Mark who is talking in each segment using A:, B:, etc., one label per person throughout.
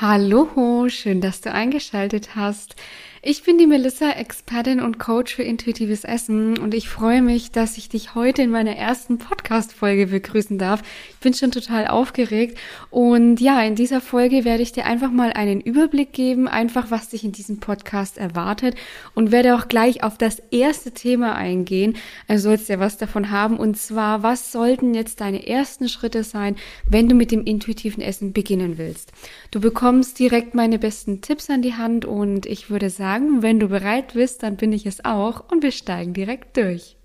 A: Hallo, schön, dass du eingeschaltet hast. Ich bin die Melissa, Expertin und Coach für intuitives Essen und ich freue mich, dass ich dich heute in meiner ersten Podcast-Folge begrüßen darf. Ich bin schon total aufgeregt und ja, in dieser Folge werde ich dir einfach mal einen Überblick geben, einfach was dich in diesem Podcast erwartet und werde auch gleich auf das erste Thema eingehen. Also sollst du ja was davon haben und zwar, was sollten jetzt deine ersten Schritte sein, wenn du mit dem intuitiven Essen beginnen willst? Du bekommst direkt meine besten Tipps an die Hand und ich würde sagen, sagen, wenn du bereit bist, dann bin ich es auch und wir steigen direkt durch.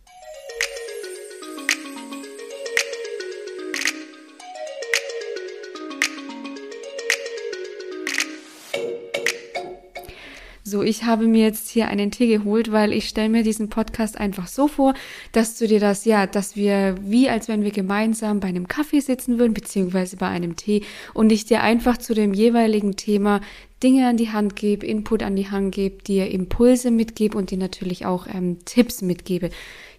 A: So, ich habe mir jetzt hier einen Tee geholt, weil ich stelle mir diesen Podcast einfach so vor, dass du dir das, ja, dass wir wie als wenn wir gemeinsam bei einem Kaffee sitzen würden, beziehungsweise bei einem Tee und ich dir einfach zu dem jeweiligen Thema Dinge an die Hand gebe, Input an die Hand gebe, dir Impulse mitgebe und dir natürlich auch ähm, Tipps mitgebe.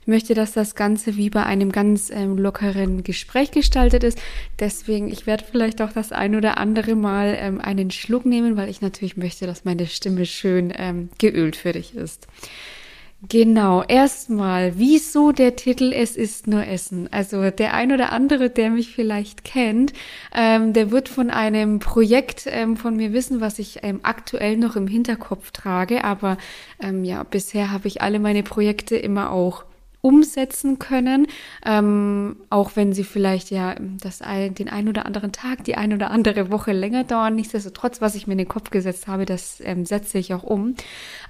A: Ich möchte, dass das Ganze wie bei einem ganz ähm, lockeren Gespräch gestaltet ist. Deswegen, ich werde vielleicht auch das ein oder andere Mal ähm, einen Schluck nehmen, weil ich natürlich möchte, dass meine Stimme schön ähm, geölt für dich ist. Genau, erstmal, wieso der Titel Es ist nur Essen? Also der ein oder andere, der mich vielleicht kennt, ähm, der wird von einem Projekt ähm, von mir wissen, was ich ähm, aktuell noch im Hinterkopf trage. Aber ähm, ja, bisher habe ich alle meine Projekte immer auch umsetzen können, ähm, auch wenn sie vielleicht ja das ein, den ein oder anderen Tag, die ein oder andere Woche länger dauern. Nichtsdestotrotz, was ich mir in den Kopf gesetzt habe, das ähm, setze ich auch um.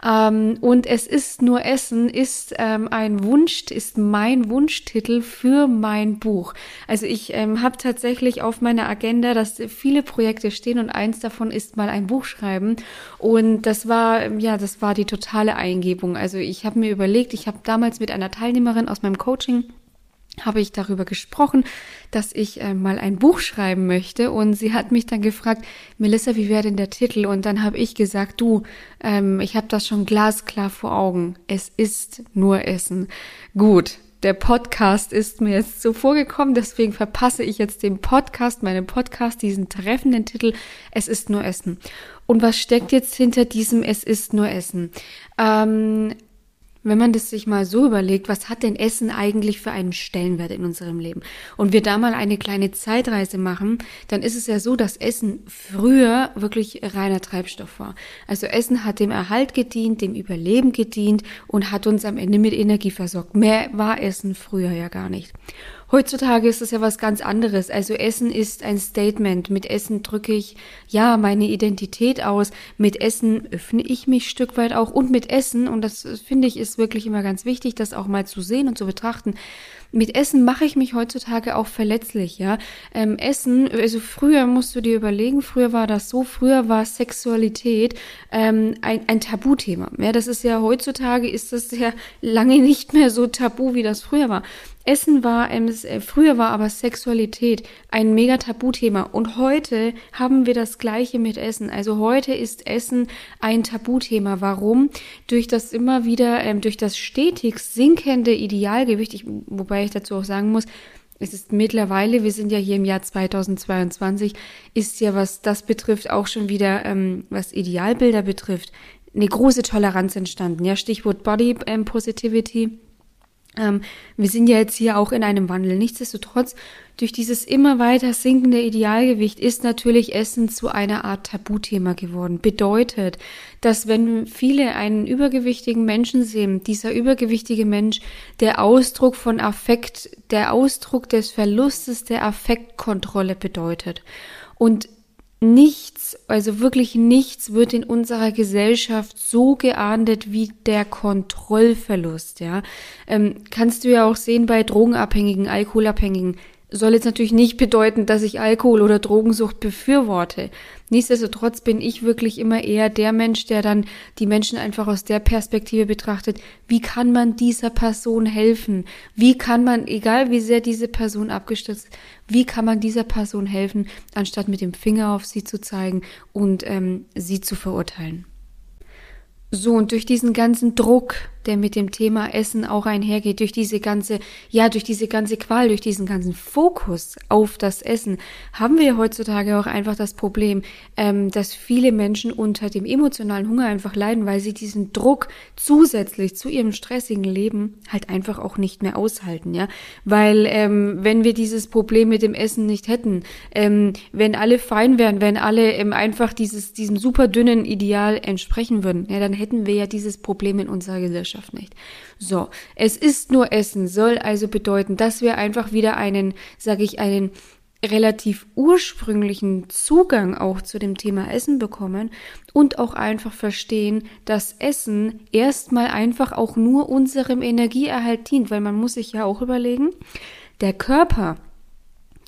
A: Ähm, und es ist nur Essen ist ähm, ein Wunsch, ist mein Wunschtitel für mein Buch. Also ich ähm, habe tatsächlich auf meiner Agenda, dass viele Projekte stehen und eins davon ist mal ein Buch schreiben. Und das war ja, das war die totale Eingebung. Also ich habe mir überlegt, ich habe damals mit einer Teilnehmerin Teilnehmerin aus meinem Coaching habe ich darüber gesprochen, dass ich äh, mal ein Buch schreiben möchte und sie hat mich dann gefragt, Melissa, wie wäre denn der Titel? Und dann habe ich gesagt, du, ähm, ich habe das schon glasklar vor Augen. Es ist nur Essen. Gut, der Podcast ist mir jetzt so vorgekommen, deswegen verpasse ich jetzt dem Podcast, meinem Podcast, diesen treffenden Titel, Es ist nur Essen. Und was steckt jetzt hinter diesem Es ist nur Essen? Ähm, wenn man das sich mal so überlegt, was hat denn Essen eigentlich für einen Stellenwert in unserem Leben? Und wir da mal eine kleine Zeitreise machen, dann ist es ja so, dass Essen früher wirklich reiner Treibstoff war. Also Essen hat dem Erhalt gedient, dem Überleben gedient und hat uns am Ende mit Energie versorgt. Mehr war Essen früher ja gar nicht. Heutzutage ist es ja was ganz anderes. Also Essen ist ein Statement. Mit Essen drücke ich ja meine Identität aus. Mit Essen öffne ich mich Stück weit auch. Und mit Essen, und das finde ich ist wirklich immer ganz wichtig, das auch mal zu sehen und zu betrachten, mit Essen mache ich mich heutzutage auch verletzlich, ja. Ähm, Essen, also früher musst du dir überlegen, früher war das so, früher war Sexualität ähm, ein, ein Tabuthema. Ja, das ist ja heutzutage ist das ja lange nicht mehr so tabu, wie das früher war. Essen war, ähm, äh, früher war aber Sexualität ein mega Tabuthema und heute haben wir das Gleiche mit Essen. Also heute ist Essen ein Tabuthema. Warum? Durch das immer wieder, ähm, durch das stetig sinkende Idealgewicht, ich, wobei ich dazu auch sagen muss, es ist mittlerweile, wir sind ja hier im Jahr 2022, ist ja, was das betrifft, auch schon wieder, ähm, was Idealbilder betrifft, eine große Toleranz entstanden. Ja, Stichwort Body Positivity ähm, wir sind ja jetzt hier auch in einem Wandel. Nichtsdestotrotz, durch dieses immer weiter sinkende Idealgewicht ist natürlich Essen zu einer Art Tabuthema geworden. Bedeutet, dass wenn viele einen übergewichtigen Menschen sehen, dieser übergewichtige Mensch der Ausdruck von Affekt, der Ausdruck des Verlustes der Affektkontrolle bedeutet. Und nichts, also wirklich nichts wird in unserer Gesellschaft so geahndet wie der Kontrollverlust, ja. Ähm, kannst du ja auch sehen bei Drogenabhängigen, Alkoholabhängigen soll jetzt natürlich nicht bedeuten, dass ich Alkohol oder Drogensucht befürworte. Nichtsdestotrotz bin ich wirklich immer eher der Mensch, der dann die Menschen einfach aus der Perspektive betrachtet, wie kann man dieser Person helfen? Wie kann man, egal wie sehr diese Person abgestürzt, wie kann man dieser Person helfen, anstatt mit dem Finger auf sie zu zeigen und ähm, sie zu verurteilen? So, und durch diesen ganzen Druck, der mit dem Thema Essen auch einhergeht, durch diese ganze, ja, durch diese ganze Qual, durch diesen ganzen Fokus auf das Essen, haben wir heutzutage auch einfach das Problem, ähm, dass viele Menschen unter dem emotionalen Hunger einfach leiden, weil sie diesen Druck zusätzlich zu ihrem stressigen Leben halt einfach auch nicht mehr aushalten, ja, weil ähm, wenn wir dieses Problem mit dem Essen nicht hätten, ähm, wenn alle fein wären, wenn alle ähm, einfach dieses diesem super dünnen Ideal entsprechen würden, ja, dann hätten wir ja dieses Problem in unserer Gesellschaft nicht. So, es ist nur Essen, soll also bedeuten, dass wir einfach wieder einen, sage ich, einen relativ ursprünglichen Zugang auch zu dem Thema Essen bekommen und auch einfach verstehen, dass Essen erstmal einfach auch nur unserem Energieerhalt dient, weil man muss sich ja auch überlegen, der Körper,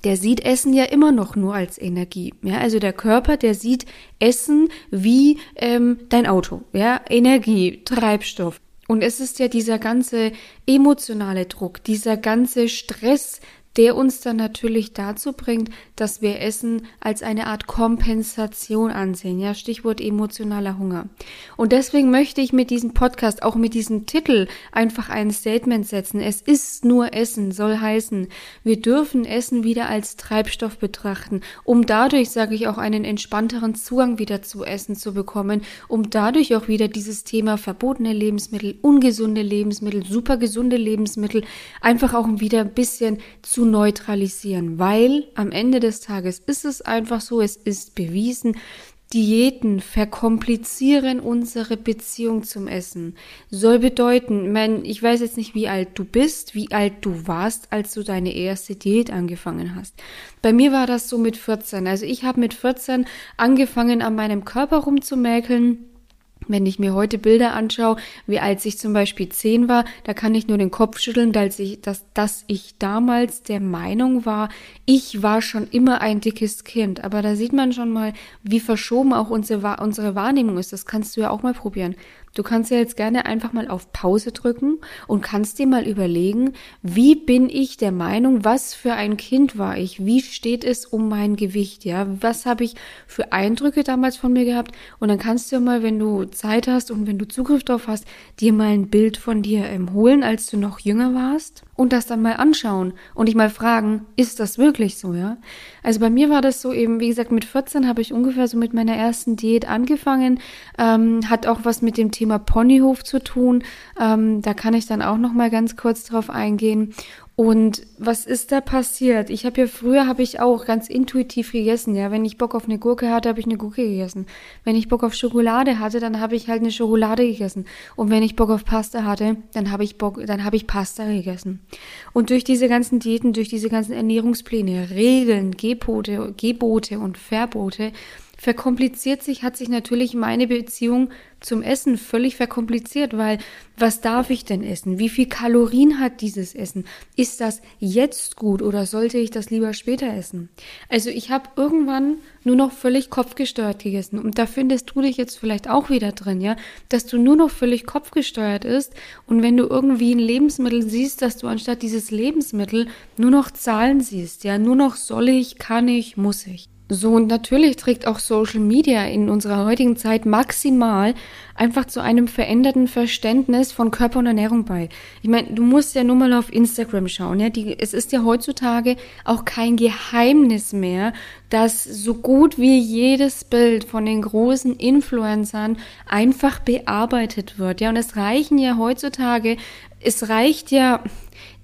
A: der sieht Essen ja immer noch nur als Energie. Ja, also der Körper, der sieht Essen wie ähm, dein Auto. Ja, Energie, Treibstoff. Und es ist ja dieser ganze emotionale Druck, dieser ganze Stress, der uns dann natürlich dazu bringt, dass wir Essen als eine Art Kompensation ansehen. Ja, Stichwort emotionaler Hunger. Und deswegen möchte ich mit diesem Podcast, auch mit diesem Titel, einfach ein Statement setzen. Es ist nur Essen, soll heißen, wir dürfen Essen wieder als Treibstoff betrachten, um dadurch, sage ich, auch einen entspannteren Zugang wieder zu Essen zu bekommen, um dadurch auch wieder dieses Thema verbotene Lebensmittel, ungesunde Lebensmittel, super gesunde Lebensmittel einfach auch wieder ein bisschen zu neutralisieren, weil am Ende des Tages ist es einfach so, es ist bewiesen, Diäten verkomplizieren unsere Beziehung zum Essen. Soll bedeuten, mein, ich weiß jetzt nicht, wie alt du bist, wie alt du warst, als du deine erste Diät angefangen hast. Bei mir war das so mit 14. Also ich habe mit 14 angefangen, an meinem Körper rumzumäkeln wenn ich mir heute Bilder anschaue, wie als ich zum Beispiel zehn war, da kann ich nur den Kopf schütteln, dass ich, dass, dass ich damals der Meinung war, ich war schon immer ein dickes Kind. Aber da sieht man schon mal, wie verschoben auch unsere, unsere Wahrnehmung ist. Das kannst du ja auch mal probieren. Du kannst ja jetzt gerne einfach mal auf Pause drücken und kannst dir mal überlegen, wie bin ich der Meinung, was für ein Kind war ich? Wie steht es um mein Gewicht? Ja, was habe ich für Eindrücke damals von mir gehabt? Und dann kannst du mal, wenn du Zeit hast und wenn du Zugriff drauf hast, dir mal ein Bild von dir ähm, holen, als du noch jünger warst und das dann mal anschauen und dich mal fragen, ist das wirklich so, ja? Also bei mir war das so eben, wie gesagt, mit 14 habe ich ungefähr so mit meiner ersten Diät angefangen, ähm, hat auch was mit dem Thema Ponyhof zu tun, ähm, da kann ich dann auch noch mal ganz kurz drauf eingehen und was ist da passiert? Ich habe ja früher habe ich auch ganz intuitiv gegessen, ja. Wenn ich Bock auf eine Gurke hatte, habe ich eine Gurke gegessen. Wenn ich Bock auf Schokolade hatte, dann habe ich halt eine Schokolade gegessen. Und wenn ich Bock auf Pasta hatte, dann habe ich Bock, dann habe ich Pasta gegessen. Und durch diese ganzen Diäten, durch diese ganzen Ernährungspläne, Regeln, Gebote, Gebote und Verbote verkompliziert sich, hat sich natürlich meine Beziehung zum Essen völlig verkompliziert, weil was darf ich denn essen? Wie viel Kalorien hat dieses Essen? Ist das jetzt gut oder sollte ich das lieber später essen? Also ich habe irgendwann nur noch völlig kopfgesteuert gegessen und da findest du dich jetzt vielleicht auch wieder drin, ja, dass du nur noch völlig kopfgesteuert ist und wenn du irgendwie ein Lebensmittel siehst, dass du anstatt dieses Lebensmittel nur noch Zahlen siehst, ja, nur noch soll ich, kann ich, muss ich. So, und natürlich trägt auch Social Media in unserer heutigen Zeit maximal einfach zu einem veränderten Verständnis von Körper und Ernährung bei. Ich meine, du musst ja nur mal auf Instagram schauen, ja. Die, es ist ja heutzutage auch kein Geheimnis mehr, dass so gut wie jedes Bild von den großen Influencern einfach bearbeitet wird, ja. Und es reichen ja heutzutage, es reicht ja,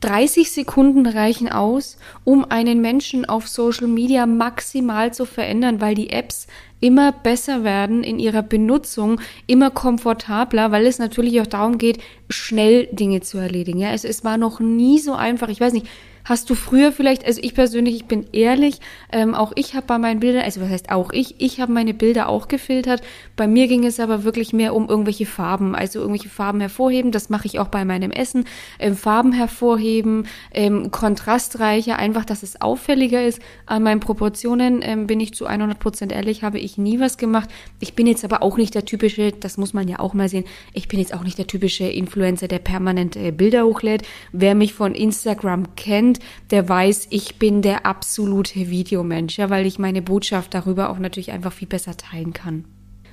A: 30 Sekunden reichen aus, um einen Menschen auf Social Media maximal zu verändern, weil die Apps immer besser werden in ihrer Benutzung, immer komfortabler, weil es natürlich auch darum geht, schnell Dinge zu erledigen. Ja, es, es war noch nie so einfach. Ich weiß nicht, Hast du früher vielleicht, also ich persönlich, ich bin ehrlich, ähm, auch ich habe bei meinen Bildern, also was heißt auch ich, ich habe meine Bilder auch gefiltert. Bei mir ging es aber wirklich mehr um irgendwelche Farben, also irgendwelche Farben hervorheben. Das mache ich auch bei meinem Essen. Ähm, Farben hervorheben, ähm, kontrastreicher, einfach, dass es auffälliger ist. An meinen Proportionen ähm, bin ich zu 100 Prozent ehrlich, habe ich nie was gemacht. Ich bin jetzt aber auch nicht der typische, das muss man ja auch mal sehen, ich bin jetzt auch nicht der typische Influencer, der permanent äh, Bilder hochlädt. Wer mich von Instagram kennt, kennt, der weiß, ich bin der absolute Videomensch, ja, weil ich meine Botschaft darüber auch natürlich einfach viel besser teilen kann.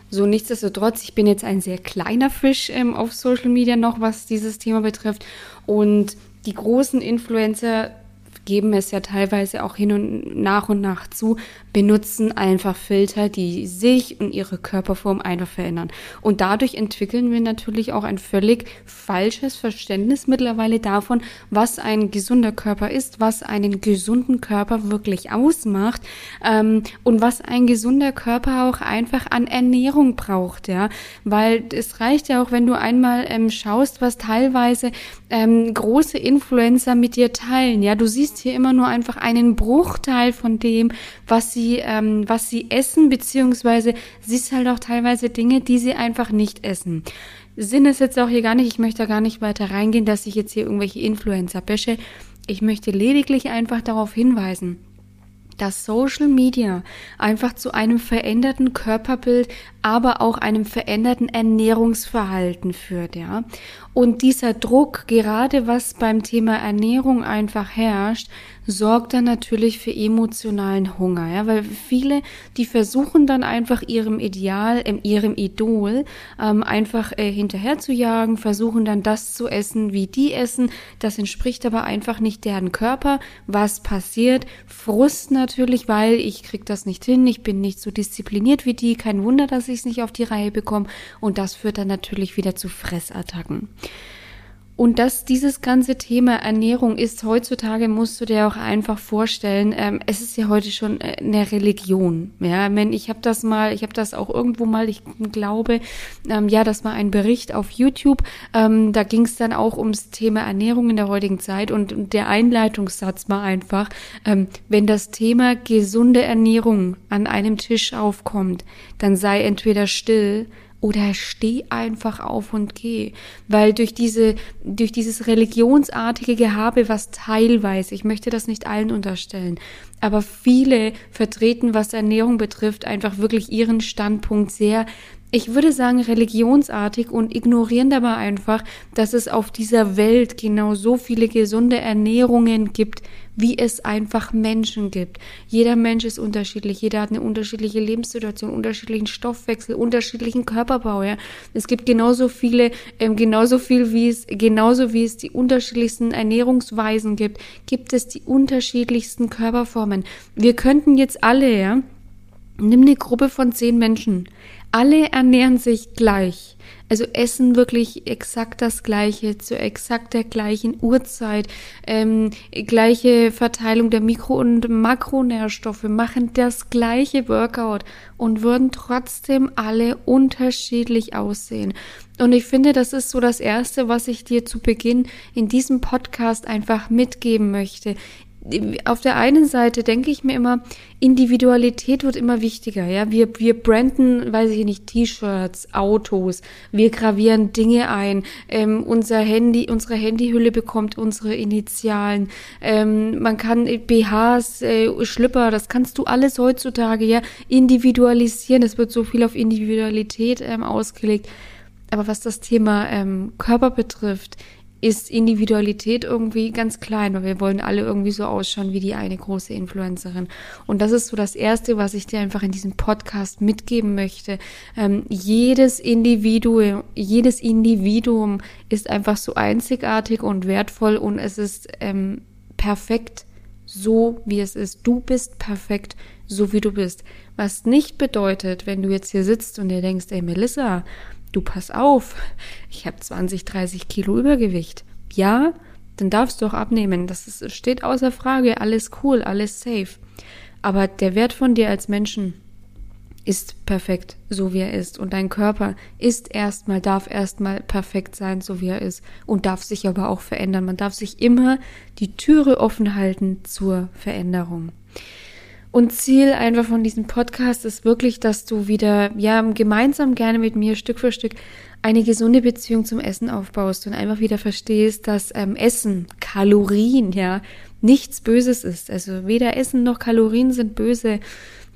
A: So, nichtsdestotrotz, ich bin jetzt ein sehr kleiner Fisch ähm, auf Social Media noch, was dieses Thema betrifft. Und die großen Influencer geben es ja teilweise auch hin und nach und nach zu, benutzen einfach Filter, die sich und ihre Körperform einfach verändern. Und dadurch entwickeln wir natürlich auch ein völlig falsches Verständnis mittlerweile davon, was ein gesunder Körper ist, was einen gesunden Körper wirklich ausmacht ähm, und was ein gesunder Körper auch einfach an Ernährung braucht, ja. Weil es reicht ja auch, wenn du einmal ähm, schaust, was teilweise ähm, große Influencer mit dir teilen. Ja, du siehst hier immer nur einfach einen Bruchteil von dem, was sie, ähm, was sie essen, beziehungsweise siehst halt auch teilweise Dinge, die sie einfach nicht essen. Sinn ist jetzt auch hier gar nicht, ich möchte da gar nicht weiter reingehen, dass ich jetzt hier irgendwelche Influencer bäsche. Ich möchte lediglich einfach darauf hinweisen, dass Social Media einfach zu einem veränderten Körperbild, aber auch einem veränderten Ernährungsverhalten führt, ja. Und dieser Druck, gerade was beim Thema Ernährung einfach herrscht, sorgt dann natürlich für emotionalen Hunger, ja, weil viele, die versuchen dann einfach ihrem Ideal, ähm, ihrem Idol ähm, einfach äh, hinterher zu jagen, versuchen dann das zu essen, wie die essen. Das entspricht aber einfach nicht deren Körper. Was passiert? Frust natürlich, weil ich krieg das nicht hin, ich bin nicht so diszipliniert wie die. Kein Wunder, dass ich es nicht auf die Reihe bekomme. Und das führt dann natürlich wieder zu Fressattacken. Und dass dieses ganze Thema Ernährung ist heutzutage, musst du dir auch einfach vorstellen, ähm, es ist ja heute schon äh, eine Religion. Ja, wenn ich habe das mal, ich habe das auch irgendwo mal, ich glaube, ähm, ja, das war ein Bericht auf YouTube. Ähm, da ging es dann auch ums Thema Ernährung in der heutigen Zeit und, und der Einleitungssatz war einfach, ähm, wenn das Thema gesunde Ernährung an einem Tisch aufkommt, dann sei entweder still oder steh einfach auf und geh. Weil durch diese, durch dieses religionsartige Gehabe, was teilweise, ich möchte das nicht allen unterstellen, aber viele vertreten, was Ernährung betrifft, einfach wirklich ihren Standpunkt sehr ich würde sagen, religionsartig und ignorieren dabei einfach, dass es auf dieser Welt genau so viele gesunde Ernährungen gibt, wie es einfach Menschen gibt. Jeder Mensch ist unterschiedlich, jeder hat eine unterschiedliche Lebenssituation, unterschiedlichen Stoffwechsel, unterschiedlichen Körperbau. Ja. Es gibt genauso viele, ähm, genauso viel wie es, genauso wie es die unterschiedlichsten Ernährungsweisen gibt, gibt es die unterschiedlichsten Körperformen. Wir könnten jetzt alle, ja, nimm eine Gruppe von zehn Menschen alle ernähren sich gleich. Also essen wirklich exakt das Gleiche, zu exakt der gleichen Uhrzeit, ähm, gleiche Verteilung der Mikro- und Makronährstoffe, machen das gleiche Workout und würden trotzdem alle unterschiedlich aussehen. Und ich finde, das ist so das Erste, was ich dir zu Beginn in diesem Podcast einfach mitgeben möchte auf der einen Seite denke ich mir immer, Individualität wird immer wichtiger, ja. Wir, wir branden, weiß ich nicht, T-Shirts, Autos, wir gravieren Dinge ein, ähm, unser Handy, unsere Handyhülle bekommt unsere Initialen, ähm, man kann BHs, äh, Schlüpper, das kannst du alles heutzutage, ja, individualisieren. Es wird so viel auf Individualität ähm, ausgelegt. Aber was das Thema ähm, Körper betrifft, ist Individualität irgendwie ganz klein, weil wir wollen alle irgendwie so ausschauen wie die eine große Influencerin. Und das ist so das Erste, was ich dir einfach in diesem Podcast mitgeben möchte. Ähm, jedes Individuum, jedes Individuum ist einfach so einzigartig und wertvoll und es ist ähm, perfekt so, wie es ist. Du bist perfekt, so wie du bist. Was nicht bedeutet, wenn du jetzt hier sitzt und dir denkst, ey Melissa, du pass auf, ich habe 20, 30 Kilo Übergewicht. Ja, dann darfst du auch abnehmen. Das ist, steht außer Frage. Alles cool, alles safe. Aber der Wert von dir als Menschen ist perfekt, so wie er ist. Und dein Körper ist erstmal, darf erstmal perfekt sein, so wie er ist. Und darf sich aber auch verändern. Man darf sich immer die Türe offen halten zur Veränderung. Und Ziel einfach von diesem Podcast ist wirklich, dass du wieder, ja, gemeinsam gerne mit mir Stück für Stück eine gesunde Beziehung zum Essen aufbaust und einfach wieder verstehst, dass ähm, Essen, Kalorien, ja, nichts Böses ist. Also weder Essen noch Kalorien sind böse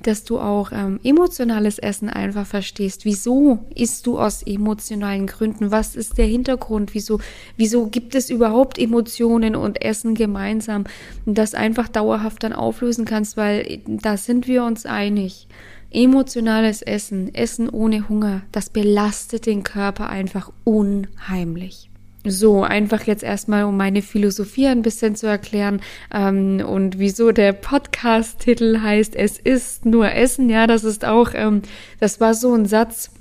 A: dass du auch ähm, emotionales Essen einfach verstehst. Wieso isst du aus emotionalen Gründen? Was ist der Hintergrund? Wieso, wieso gibt es überhaupt Emotionen und Essen gemeinsam? Und das einfach dauerhaft dann auflösen kannst, weil da sind wir uns einig. Emotionales Essen, Essen ohne Hunger, das belastet den Körper einfach unheimlich. So, einfach jetzt erstmal, um meine Philosophie ein bisschen zu erklären ähm, und wieso der Podcast-Titel heißt, es ist nur Essen. Ja, das ist auch, ähm, das war so ein Satz,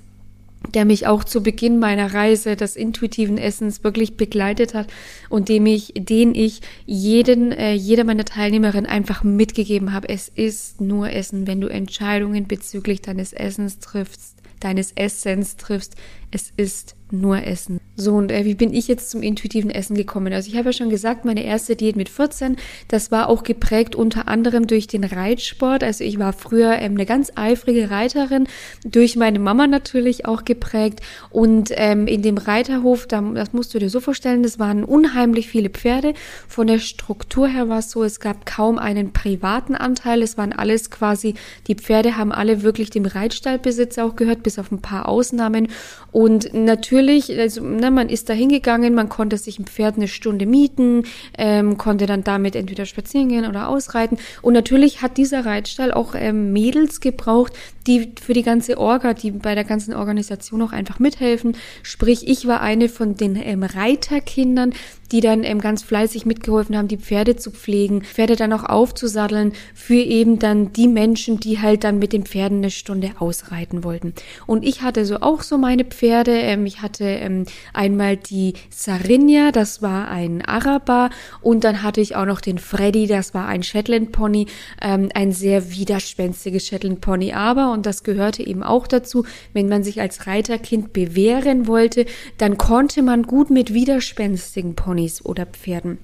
A: der mich auch zu Beginn meiner Reise des intuitiven Essens wirklich begleitet hat und dem ich, den ich jeden, äh, jeder meiner Teilnehmerinnen einfach mitgegeben habe. Es ist nur Essen, wenn du Entscheidungen bezüglich deines Essens triffst, deines Essens triffst. Es ist nur Essen. So, und äh, wie bin ich jetzt zum intuitiven Essen gekommen? Also ich habe ja schon gesagt, meine erste Diät mit 14, das war auch geprägt unter anderem durch den Reitsport. Also ich war früher ähm, eine ganz eifrige Reiterin, durch meine Mama natürlich auch geprägt. Und ähm, in dem Reiterhof, da, das musst du dir so vorstellen, das waren unheimlich viele Pferde. Von der Struktur her war es so, es gab kaum einen privaten Anteil. Es waren alles quasi, die Pferde haben alle wirklich dem Reitstallbesitzer auch gehört, bis auf ein paar Ausnahmen. Und natürlich, also ne, man ist da hingegangen, man konnte sich ein Pferd eine Stunde mieten, ähm, konnte dann damit entweder spazieren gehen oder ausreiten. Und natürlich hat dieser Reitstall auch ähm, Mädels gebraucht, die für die ganze Orga, die bei der ganzen Organisation auch einfach mithelfen. Sprich, ich war eine von den ähm, Reiterkindern, die dann ähm, ganz fleißig mitgeholfen haben, die Pferde zu pflegen, Pferde dann auch aufzusatteln für eben dann die Menschen, die halt dann mit den Pferden eine Stunde ausreiten wollten. Und ich hatte so auch so meine Pferde. Ähm, ich hatte ähm, einmal die Sarinja, das war ein Araber, und dann hatte ich auch noch den Freddy, das war ein Shetland Pony, ähm, ein sehr widerspenstiges Shetland Pony. Aber und das gehörte eben auch dazu, wenn man sich als Reiterkind bewähren wollte, dann konnte man gut mit widerspenstigen Ponys oder Pferden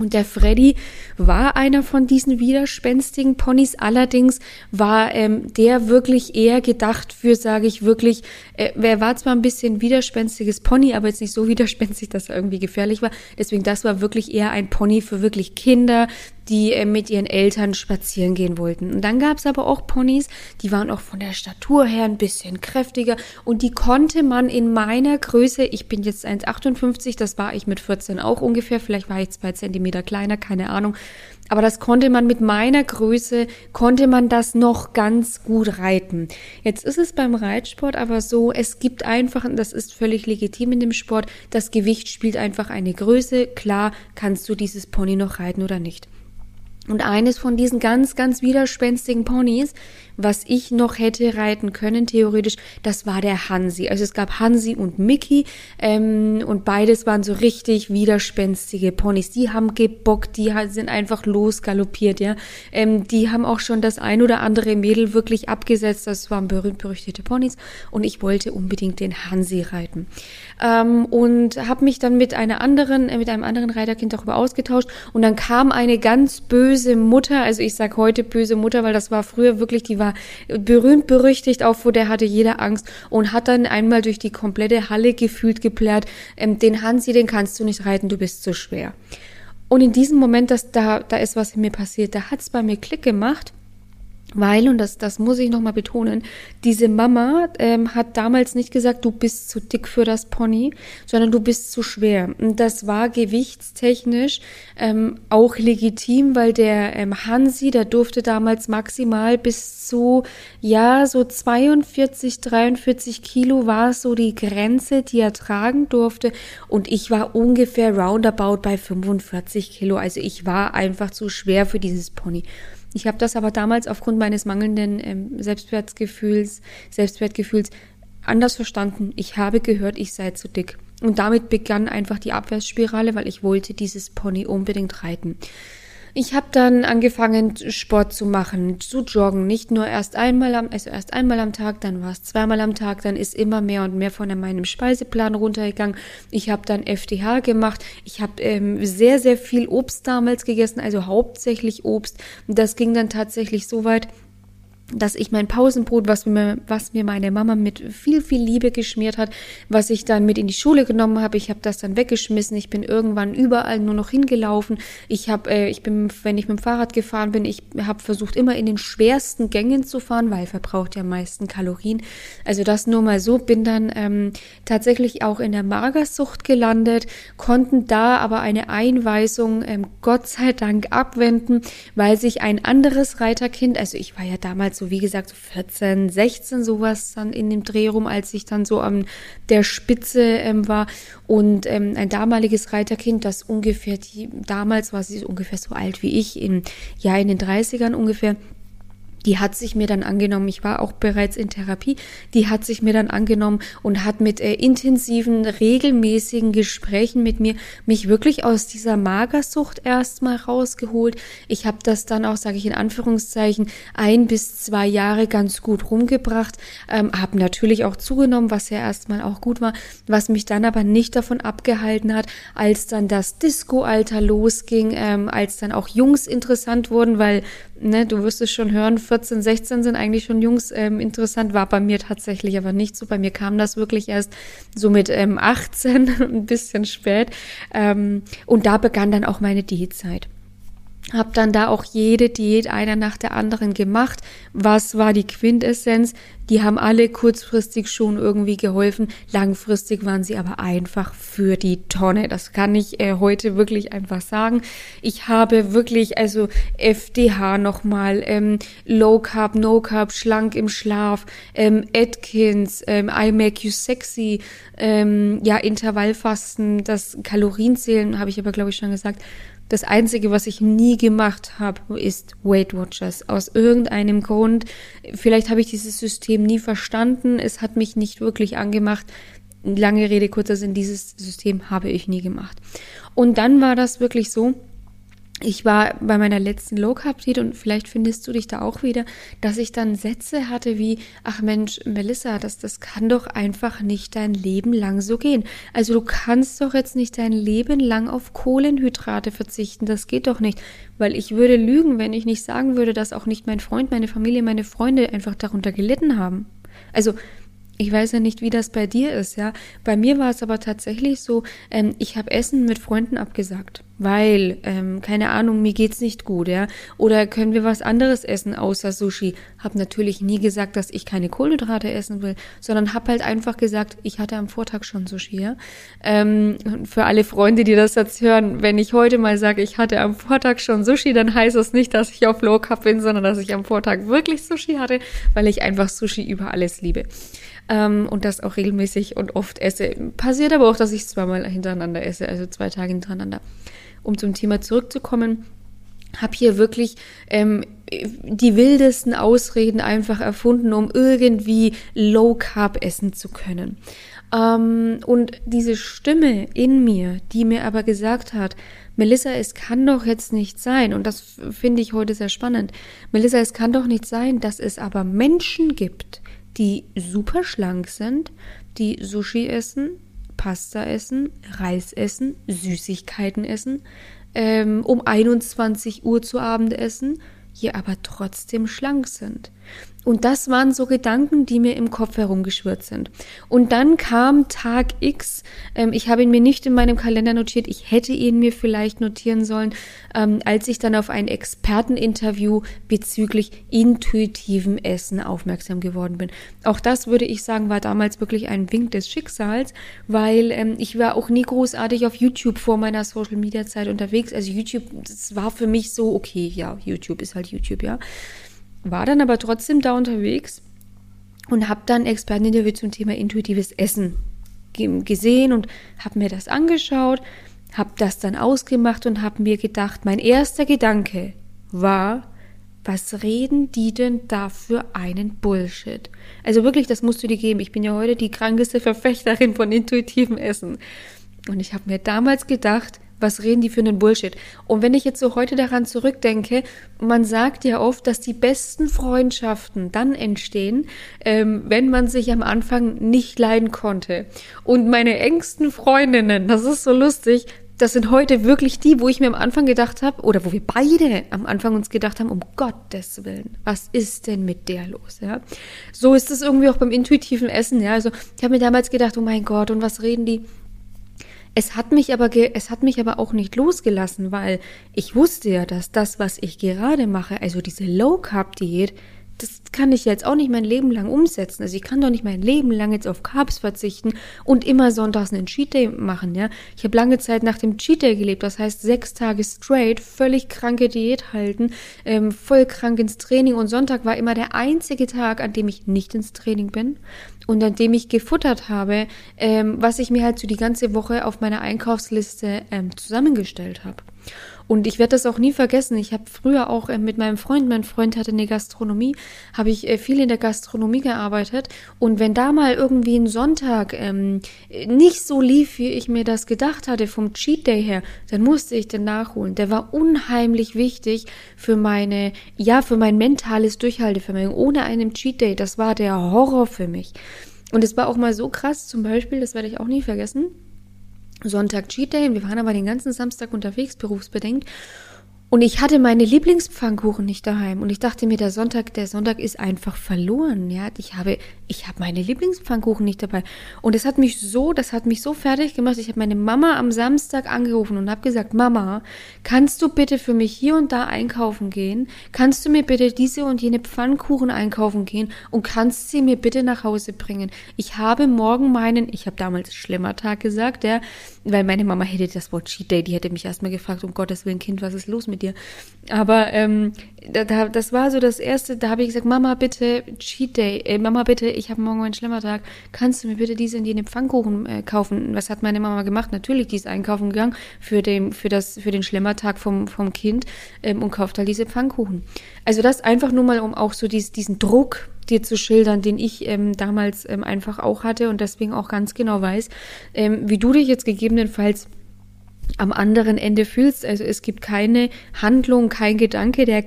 A: und der Freddy war einer von diesen widerspenstigen Ponys. Allerdings war ähm, der wirklich eher gedacht für, sage ich wirklich, äh, er war zwar ein bisschen widerspenstiges Pony, aber jetzt nicht so widerspenstig, dass er irgendwie gefährlich war. Deswegen, das war wirklich eher ein Pony für wirklich Kinder, die äh, mit ihren Eltern spazieren gehen wollten. Und dann gab es aber auch Ponys, die waren auch von der Statur her ein bisschen kräftiger und die konnte man in meiner Größe, ich bin jetzt 1,58, das war ich mit 14 auch ungefähr, vielleicht war ich zwei Zentimeter kleiner, keine Ahnung. Aber das konnte man mit meiner Größe, konnte man das noch ganz gut reiten. Jetzt ist es beim Reitsport aber so, es gibt einfach, und das ist völlig legitim in dem Sport, das Gewicht spielt einfach eine Größe. Klar kannst du dieses Pony noch reiten oder nicht. Und eines von diesen ganz, ganz widerspenstigen Ponys was ich noch hätte reiten können, theoretisch, das war der Hansi. Also es gab Hansi und Mickey ähm, und beides waren so richtig widerspenstige Ponys. Die haben gebockt, die sind einfach losgaloppiert, ja. Ähm, die haben auch schon das ein oder andere Mädel wirklich abgesetzt. Das waren berühmt-berüchtigte Ponys und ich wollte unbedingt den Hansi reiten. Ähm, und habe mich dann mit einer anderen, äh, mit einem anderen Reiterkind darüber ausgetauscht und dann kam eine ganz böse Mutter, also ich sag heute böse Mutter, weil das war früher wirklich, die war berühmt berüchtigt, auch vor der hatte jeder Angst und hat dann einmal durch die komplette Halle gefühlt geplärt, ähm, den Hansi, den kannst du nicht reiten, du bist zu schwer. Und in diesem Moment, dass da, da ist was in mir passiert, da hat's bei mir Klick gemacht weil, und das, das muss ich nochmal betonen, diese Mama ähm, hat damals nicht gesagt, du bist zu dick für das Pony, sondern du bist zu schwer. Und das war gewichtstechnisch ähm, auch legitim, weil der ähm, Hansi, der durfte damals maximal bis zu, ja, so 42, 43 Kilo war so die Grenze, die er tragen durfte. Und ich war ungefähr roundabout bei 45 Kilo. Also ich war einfach zu schwer für dieses Pony. Ich habe das aber damals aufgrund meines mangelnden ähm, Selbstwertgefühls, Selbstwertgefühls anders verstanden. Ich habe gehört, ich sei zu dick. Und damit begann einfach die Abwärtsspirale, weil ich wollte dieses Pony unbedingt reiten. Ich habe dann angefangen, Sport zu machen, zu joggen. Nicht nur erst einmal am, also erst einmal am Tag, dann war es zweimal am Tag, dann ist immer mehr und mehr von meinem Speiseplan runtergegangen. Ich habe dann FDH gemacht. Ich habe ähm, sehr, sehr viel Obst damals gegessen, also hauptsächlich Obst. Das ging dann tatsächlich so weit, dass ich mein Pausenbrot, was mir, was mir meine Mama mit viel, viel Liebe geschmiert hat, was ich dann mit in die Schule genommen habe, ich habe das dann weggeschmissen. Ich bin irgendwann überall nur noch hingelaufen. Ich habe, äh, ich bin, wenn ich mit dem Fahrrad gefahren bin, ich habe versucht immer in den schwersten Gängen zu fahren, weil verbraucht ja am meisten Kalorien. Also das nur mal so. Bin dann ähm, tatsächlich auch in der Magersucht gelandet, konnten da aber eine Einweisung ähm, Gott sei Dank abwenden, weil sich ein anderes Reiterkind, also ich war ja damals so wie gesagt, 14, 16 sowas dann in dem Dreh rum, als ich dann so an der Spitze ähm, war. Und ähm, ein damaliges Reiterkind, das ungefähr, die, damals war sie ungefähr so alt wie ich, im Jahr in den 30ern ungefähr, die hat sich mir dann angenommen, ich war auch bereits in Therapie, die hat sich mir dann angenommen und hat mit äh, intensiven, regelmäßigen Gesprächen mit mir mich wirklich aus dieser Magersucht erstmal rausgeholt. Ich habe das dann auch, sage ich in Anführungszeichen, ein bis zwei Jahre ganz gut rumgebracht, ähm, habe natürlich auch zugenommen, was ja erstmal auch gut war, was mich dann aber nicht davon abgehalten hat, als dann das Disco-Alter losging, ähm, als dann auch Jungs interessant wurden, weil ne, du wirst es schon hören, 14, 16 sind eigentlich schon Jungs ähm, interessant, war bei mir tatsächlich aber nicht so. Bei mir kam das wirklich erst so mit ähm, 18, ein bisschen spät. Ähm, und da begann dann auch meine Diätzeit. Hab dann da auch jede Diät einer nach der anderen gemacht. Was war die Quintessenz? Die haben alle kurzfristig schon irgendwie geholfen. Langfristig waren sie aber einfach für die Tonne. Das kann ich äh, heute wirklich einfach sagen. Ich habe wirklich also FDH nochmal, ähm, Low Carb, No Carb, schlank im Schlaf, ähm, Atkins, ähm, I Make You Sexy, ähm, ja Intervallfasten, das Kalorienzählen habe ich aber glaube ich schon gesagt das Einzige, was ich nie gemacht habe, ist Weight Watchers. Aus irgendeinem Grund. Vielleicht habe ich dieses System nie verstanden. Es hat mich nicht wirklich angemacht. Lange Rede, kurzer Sinn, dieses System habe ich nie gemacht. Und dann war das wirklich so, ich war bei meiner letzten Low Carb Diät und vielleicht findest du dich da auch wieder, dass ich dann Sätze hatte wie, ach Mensch, Melissa, das, das kann doch einfach nicht dein Leben lang so gehen. Also du kannst doch jetzt nicht dein Leben lang auf Kohlenhydrate verzichten. Das geht doch nicht. Weil ich würde lügen, wenn ich nicht sagen würde, dass auch nicht mein Freund, meine Familie, meine Freunde einfach darunter gelitten haben. Also ich weiß ja nicht, wie das bei dir ist, ja. Bei mir war es aber tatsächlich so, ähm, ich habe Essen mit Freunden abgesagt, weil, ähm, keine Ahnung, mir geht's nicht gut, ja. Oder können wir was anderes essen außer Sushi? Hab natürlich nie gesagt, dass ich keine Kohlenhydrate essen will, sondern hab halt einfach gesagt, ich hatte am Vortag schon Sushi, ja. Ähm, für alle Freunde, die das jetzt hören, wenn ich heute mal sage, ich hatte am Vortag schon Sushi, dann heißt das nicht, dass ich auf Low Carb bin, sondern dass ich am Vortag wirklich Sushi hatte, weil ich einfach Sushi über alles liebe ähm, und das auch regelmäßig und oft esse. Passiert aber auch, dass ich zweimal hintereinander esse, also zwei Tage hintereinander. Um zum Thema zurückzukommen, habe hier wirklich ähm, die wildesten Ausreden einfach erfunden, um irgendwie Low Carb essen zu können. Ähm, und diese Stimme in mir, die mir aber gesagt hat, Melissa, es kann doch jetzt nicht sein, und das finde ich heute sehr spannend, Melissa, es kann doch nicht sein, dass es aber Menschen gibt, die super schlank sind, die Sushi essen, Pasta essen, Reis essen, Süßigkeiten essen, ähm, um 21 Uhr zu Abend essen, hier aber trotzdem schlank sind. Und das waren so Gedanken, die mir im Kopf herumgeschwirrt sind. Und dann kam Tag X. Ähm, ich habe ihn mir nicht in meinem Kalender notiert. Ich hätte ihn mir vielleicht notieren sollen, ähm, als ich dann auf ein Experteninterview bezüglich intuitivem Essen aufmerksam geworden bin. Auch das würde ich sagen, war damals wirklich ein Wink des Schicksals, weil ähm, ich war auch nie großartig auf YouTube vor meiner Social Media Zeit unterwegs. Also YouTube, das war für mich so, okay, ja, YouTube ist halt YouTube, ja war dann aber trotzdem da unterwegs und habe dann Experteninterview zum Thema intuitives Essen gesehen und habe mir das angeschaut, habe das dann ausgemacht und habe mir gedacht, mein erster Gedanke war, was reden die denn da für einen Bullshit? Also wirklich, das musst du dir geben. Ich bin ja heute die krankeste Verfechterin von intuitivem Essen. Und ich habe mir damals gedacht, was reden die für einen Bullshit? Und wenn ich jetzt so heute daran zurückdenke, man sagt ja oft, dass die besten Freundschaften dann entstehen, ähm, wenn man sich am Anfang nicht leiden konnte. Und meine engsten Freundinnen, das ist so lustig, das sind heute wirklich die, wo ich mir am Anfang gedacht habe, oder wo wir beide am Anfang uns gedacht haben, um Gottes Willen, was ist denn mit der los? Ja, so ist es irgendwie auch beim intuitiven Essen. Ja, also ich habe mir damals gedacht, oh mein Gott, und was reden die? Es hat mich aber, es hat mich aber auch nicht losgelassen, weil ich wusste ja, dass das, was ich gerade mache, also diese Low Carb Diät, das kann ich jetzt auch nicht mein Leben lang umsetzen. Also ich kann doch nicht mein Leben lang jetzt auf Carbs verzichten und immer sonntags einen Cheat Day machen, ja. Ich habe lange Zeit nach dem Cheat Day gelebt, das heißt sechs Tage straight, völlig kranke Diät halten, ähm, voll krank ins Training und Sonntag war immer der einzige Tag, an dem ich nicht ins Training bin und an dem ich gefuttert habe, ähm, was ich mir halt so die ganze Woche auf meiner Einkaufsliste ähm, zusammengestellt habe. Und ich werde das auch nie vergessen. Ich habe früher auch äh, mit meinem Freund, mein Freund hatte eine Gastronomie, habe ich äh, viel in der Gastronomie gearbeitet. Und wenn da mal irgendwie ein Sonntag ähm, nicht so lief, wie ich mir das gedacht hatte, vom Cheat Day her, dann musste ich den nachholen. Der war unheimlich wichtig für meine, ja, für mein mentales Durchhaltevermögen. Ohne einen Cheat Day, das war der Horror für mich. Und es war auch mal so krass, zum Beispiel, das werde ich auch nie vergessen Sonntag Cheat Day und wir waren aber den ganzen Samstag unterwegs, berufsbedingt. Und ich hatte meine Lieblingspfannkuchen nicht daheim und ich dachte mir, der Sonntag, der Sonntag ist einfach verloren. Ja, ich habe, ich habe meine Lieblingspfannkuchen nicht dabei und es hat mich so, das hat mich so fertig gemacht. Ich habe meine Mama am Samstag angerufen und habe gesagt, Mama, kannst du bitte für mich hier und da einkaufen gehen? Kannst du mir bitte diese und jene Pfannkuchen einkaufen gehen und kannst sie mir bitte nach Hause bringen? Ich habe morgen meinen, ich habe damals schlimmer Tag gesagt, ja, weil meine Mama hätte das Wort Cheat Day, die hätte mich erstmal gefragt, um Gottes Willen, Kind, was ist los mit dir? Aber ähm, da, da, das war so das Erste, da habe ich gesagt, Mama, bitte Cheat Day, äh, Mama, bitte, ich habe morgen einen schlimmer Tag, kannst du mir bitte diese und jene Pfannkuchen äh, kaufen? Was hat meine Mama gemacht? Natürlich, die ist einkaufen gegangen für den, für das, für den Schlemmertag vom, vom Kind ähm, und kauft halt diese Pfannkuchen. Also das einfach nur mal, um auch so dies, diesen Druck dir zu schildern, den ich ähm, damals ähm, einfach auch hatte und deswegen auch ganz genau weiß, ähm, wie du dich jetzt gegebenenfalls am anderen Ende fühlst. Also es gibt keine Handlung, kein Gedanke, der,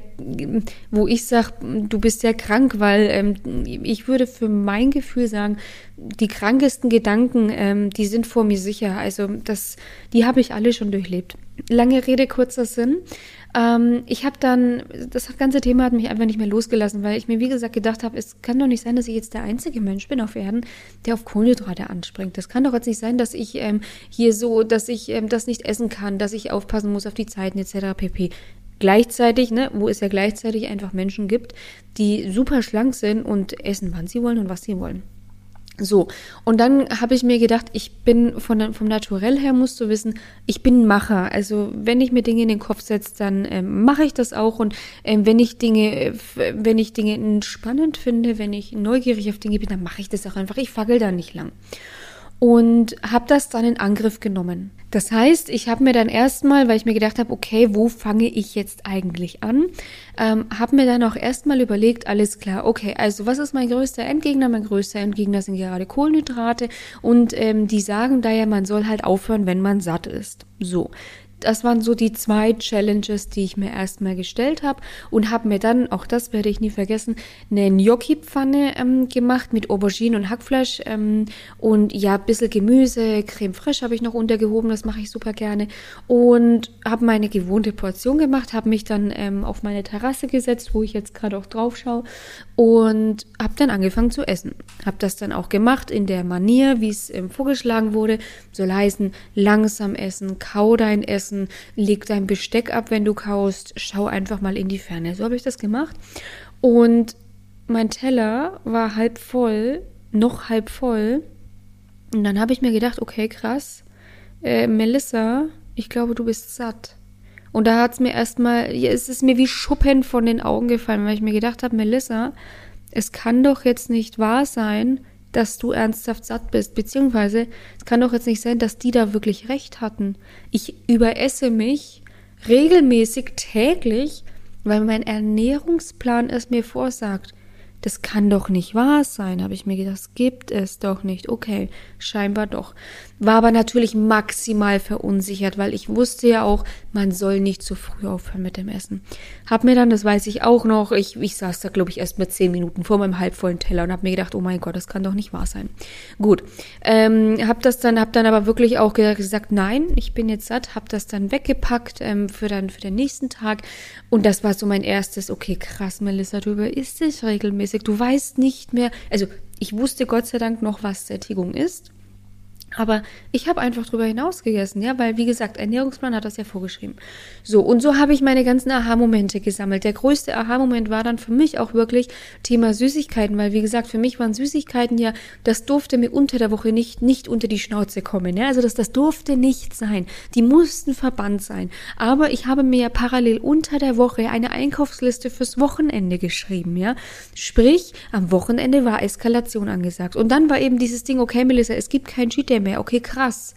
A: wo ich sage, du bist sehr krank, weil ähm, ich würde für mein Gefühl sagen, die krankesten Gedanken, ähm, die sind vor mir sicher. Also das, die habe ich alle schon durchlebt. Lange Rede, kurzer Sinn. Ähm, ich habe dann, das ganze Thema hat mich einfach nicht mehr losgelassen, weil ich mir, wie gesagt, gedacht habe, es kann doch nicht sein, dass ich jetzt der einzige Mensch bin auf Erden, der auf Kohlenhydrate anspringt. Das kann doch jetzt nicht sein, dass ich ähm, hier so, dass ich ähm, das nicht essen kann, dass ich aufpassen muss auf die Zeiten etc. pp. Gleichzeitig, ne, wo es ja gleichzeitig einfach Menschen gibt, die super schlank sind und essen, wann sie wollen und was sie wollen. So, und dann habe ich mir gedacht, ich bin von, vom Naturell her, musst du wissen, ich bin ein Macher. Also wenn ich mir Dinge in den Kopf setze, dann ähm, mache ich das auch. Und ähm, wenn ich Dinge, äh, wenn ich Dinge spannend finde, wenn ich neugierig auf Dinge bin, dann mache ich das auch einfach. Ich fackel da nicht lang und habe das dann in Angriff genommen. Das heißt, ich habe mir dann erstmal, weil ich mir gedacht habe, okay, wo fange ich jetzt eigentlich an, ähm, habe mir dann auch erstmal überlegt, alles klar, okay, also was ist mein größter Endgegner? Mein größter Endgegner sind gerade Kohlenhydrate und ähm, die sagen da ja, man soll halt aufhören, wenn man satt ist. So, das waren so die zwei Challenges, die ich mir erstmal gestellt habe und habe mir dann, auch das werde ich nie vergessen, eine Gnocchi-Pfanne ähm, gemacht mit Aubergine und Hackfleisch ähm, und ja, ein bisschen Gemüse, Creme fraiche habe ich noch untergehoben, das mache ich super gerne und habe meine gewohnte Portion gemacht, habe mich dann ähm, auf meine Terrasse gesetzt, wo ich jetzt gerade auch drauf schaue und habe dann angefangen zu essen. Habe das dann auch gemacht in der Manier, wie es ähm, vorgeschlagen wurde, soll heißen, langsam essen, kau dein Essen, essen, leg dein Besteck ab, wenn du kaust, schau einfach mal in die Ferne. So habe ich das gemacht. Und mein Teller war halb voll, noch halb voll. Und dann habe ich mir gedacht, okay, krass, äh, Melissa, ich glaube, du bist satt. Und da hat es mir erstmal, ja, es ist mir wie Schuppen von den Augen gefallen, weil ich mir gedacht habe, Melissa, es kann doch jetzt nicht wahr sein, dass du ernsthaft satt bist. Beziehungsweise, es kann doch jetzt nicht sein, dass die da wirklich recht hatten. Ich überesse mich regelmäßig täglich, weil mein Ernährungsplan es mir vorsagt das kann doch nicht wahr sein, habe ich mir gedacht, das gibt es doch nicht. Okay, scheinbar doch. War aber natürlich maximal verunsichert, weil ich wusste ja auch, man soll nicht zu früh aufhören mit dem Essen. Hab mir dann, das weiß ich auch noch, ich, ich saß da, glaube ich, erst mit zehn Minuten vor meinem halbvollen Teller und habe mir gedacht, oh mein Gott, das kann doch nicht wahr sein. Gut, ähm, hab das dann, hab dann aber wirklich auch gesagt, nein, ich bin jetzt satt, hab das dann weggepackt ähm, für dann für den nächsten Tag und das war so mein erstes, okay, krass, Melissa, du überisst dich regelmäßig, du weißt nicht mehr, also ich wusste Gott sei Dank noch, was Sättigung ist. Aber ich habe einfach drüber hinaus gegessen, ja, weil wie gesagt, Ernährungsplan hat das ja vorgeschrieben. So, und so habe ich meine ganzen Aha-Momente gesammelt. Der größte Aha-Moment war dann für mich auch wirklich Thema Süßigkeiten, weil wie gesagt, für mich waren Süßigkeiten ja, das durfte mir unter der Woche nicht, nicht unter die Schnauze kommen, ja, also das, das durfte nicht sein. Die mussten verbannt sein. Aber ich habe mir ja parallel unter der Woche eine Einkaufsliste fürs Wochenende geschrieben, ja. Sprich, am Wochenende war Eskalation angesagt. Und dann war eben dieses Ding, okay, Melissa, es gibt kein Cheat Day mehr. Okay, krass.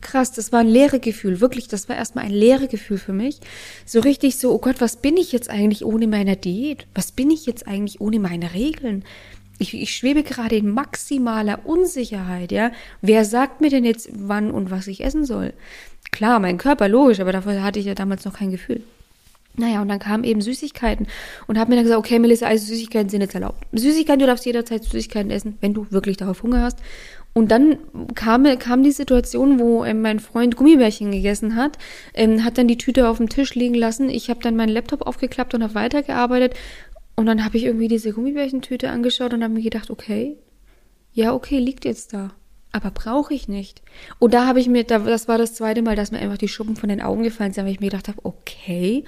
A: Krass, das war ein leere Gefühl. Wirklich, das war erstmal ein leere Gefühl für mich. So richtig so, oh Gott, was bin ich jetzt eigentlich ohne meine Diät? Was bin ich jetzt eigentlich ohne meine Regeln? Ich, ich schwebe gerade in maximaler Unsicherheit, ja. Wer sagt mir denn jetzt, wann und was ich essen soll? Klar, mein Körper, logisch, aber dafür hatte ich ja damals noch kein Gefühl. Naja, und dann kamen eben Süßigkeiten und habe mir dann gesagt, okay, Melissa, also Süßigkeiten sind jetzt erlaubt. Süßigkeiten, du darfst jederzeit Süßigkeiten essen, wenn du wirklich darauf Hunger hast. Und dann kam, kam die Situation, wo ähm, mein Freund Gummibärchen gegessen hat, ähm, hat dann die Tüte auf dem Tisch liegen lassen. Ich habe dann meinen Laptop aufgeklappt und habe weitergearbeitet. Und dann habe ich irgendwie diese Gummibärchentüte angeschaut und habe mir gedacht, okay, ja, okay, liegt jetzt da. Aber brauche ich nicht. Und da habe ich mir, das war das zweite Mal, dass mir einfach die Schuppen von den Augen gefallen sind, weil ich mir gedacht habe, okay,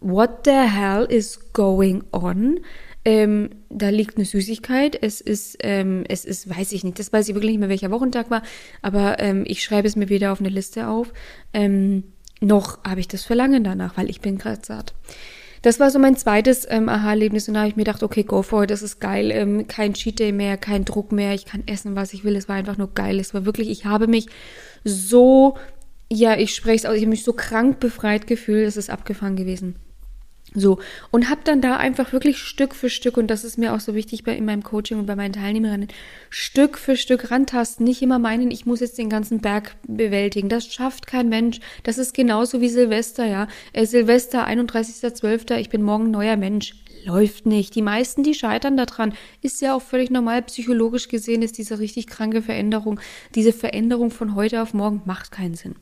A: what the hell is going on? Ähm, da liegt eine Süßigkeit. Es ist, ähm, es ist, weiß ich nicht, das weiß ich wirklich nicht mehr, welcher Wochentag war, aber ähm, ich schreibe es mir wieder auf eine Liste auf. Ähm, noch habe ich das Verlangen danach, weil ich bin gerade satt. Das war so mein zweites ähm, Aha-Erlebnis und da habe ich mir gedacht, okay, go for it, das ist geil, ähm, kein Cheat Day mehr, kein Druck mehr, ich kann essen, was ich will. Es war einfach nur geil. Es war wirklich, ich habe mich so, ja, ich spreche es aus, ich habe mich so krank befreit gefühlt, es ist abgefangen gewesen. So, und habe dann da einfach wirklich Stück für Stück, und das ist mir auch so wichtig bei, in meinem Coaching und bei meinen Teilnehmerinnen, Stück für Stück rantasten. Nicht immer meinen, ich muss jetzt den ganzen Berg bewältigen. Das schafft kein Mensch. Das ist genauso wie Silvester, ja. Äh, Silvester, 31.12., ich bin morgen neuer Mensch. Läuft nicht. Die meisten, die scheitern daran, ist ja auch völlig normal. Psychologisch gesehen ist diese richtig kranke Veränderung, diese Veränderung von heute auf morgen macht keinen Sinn.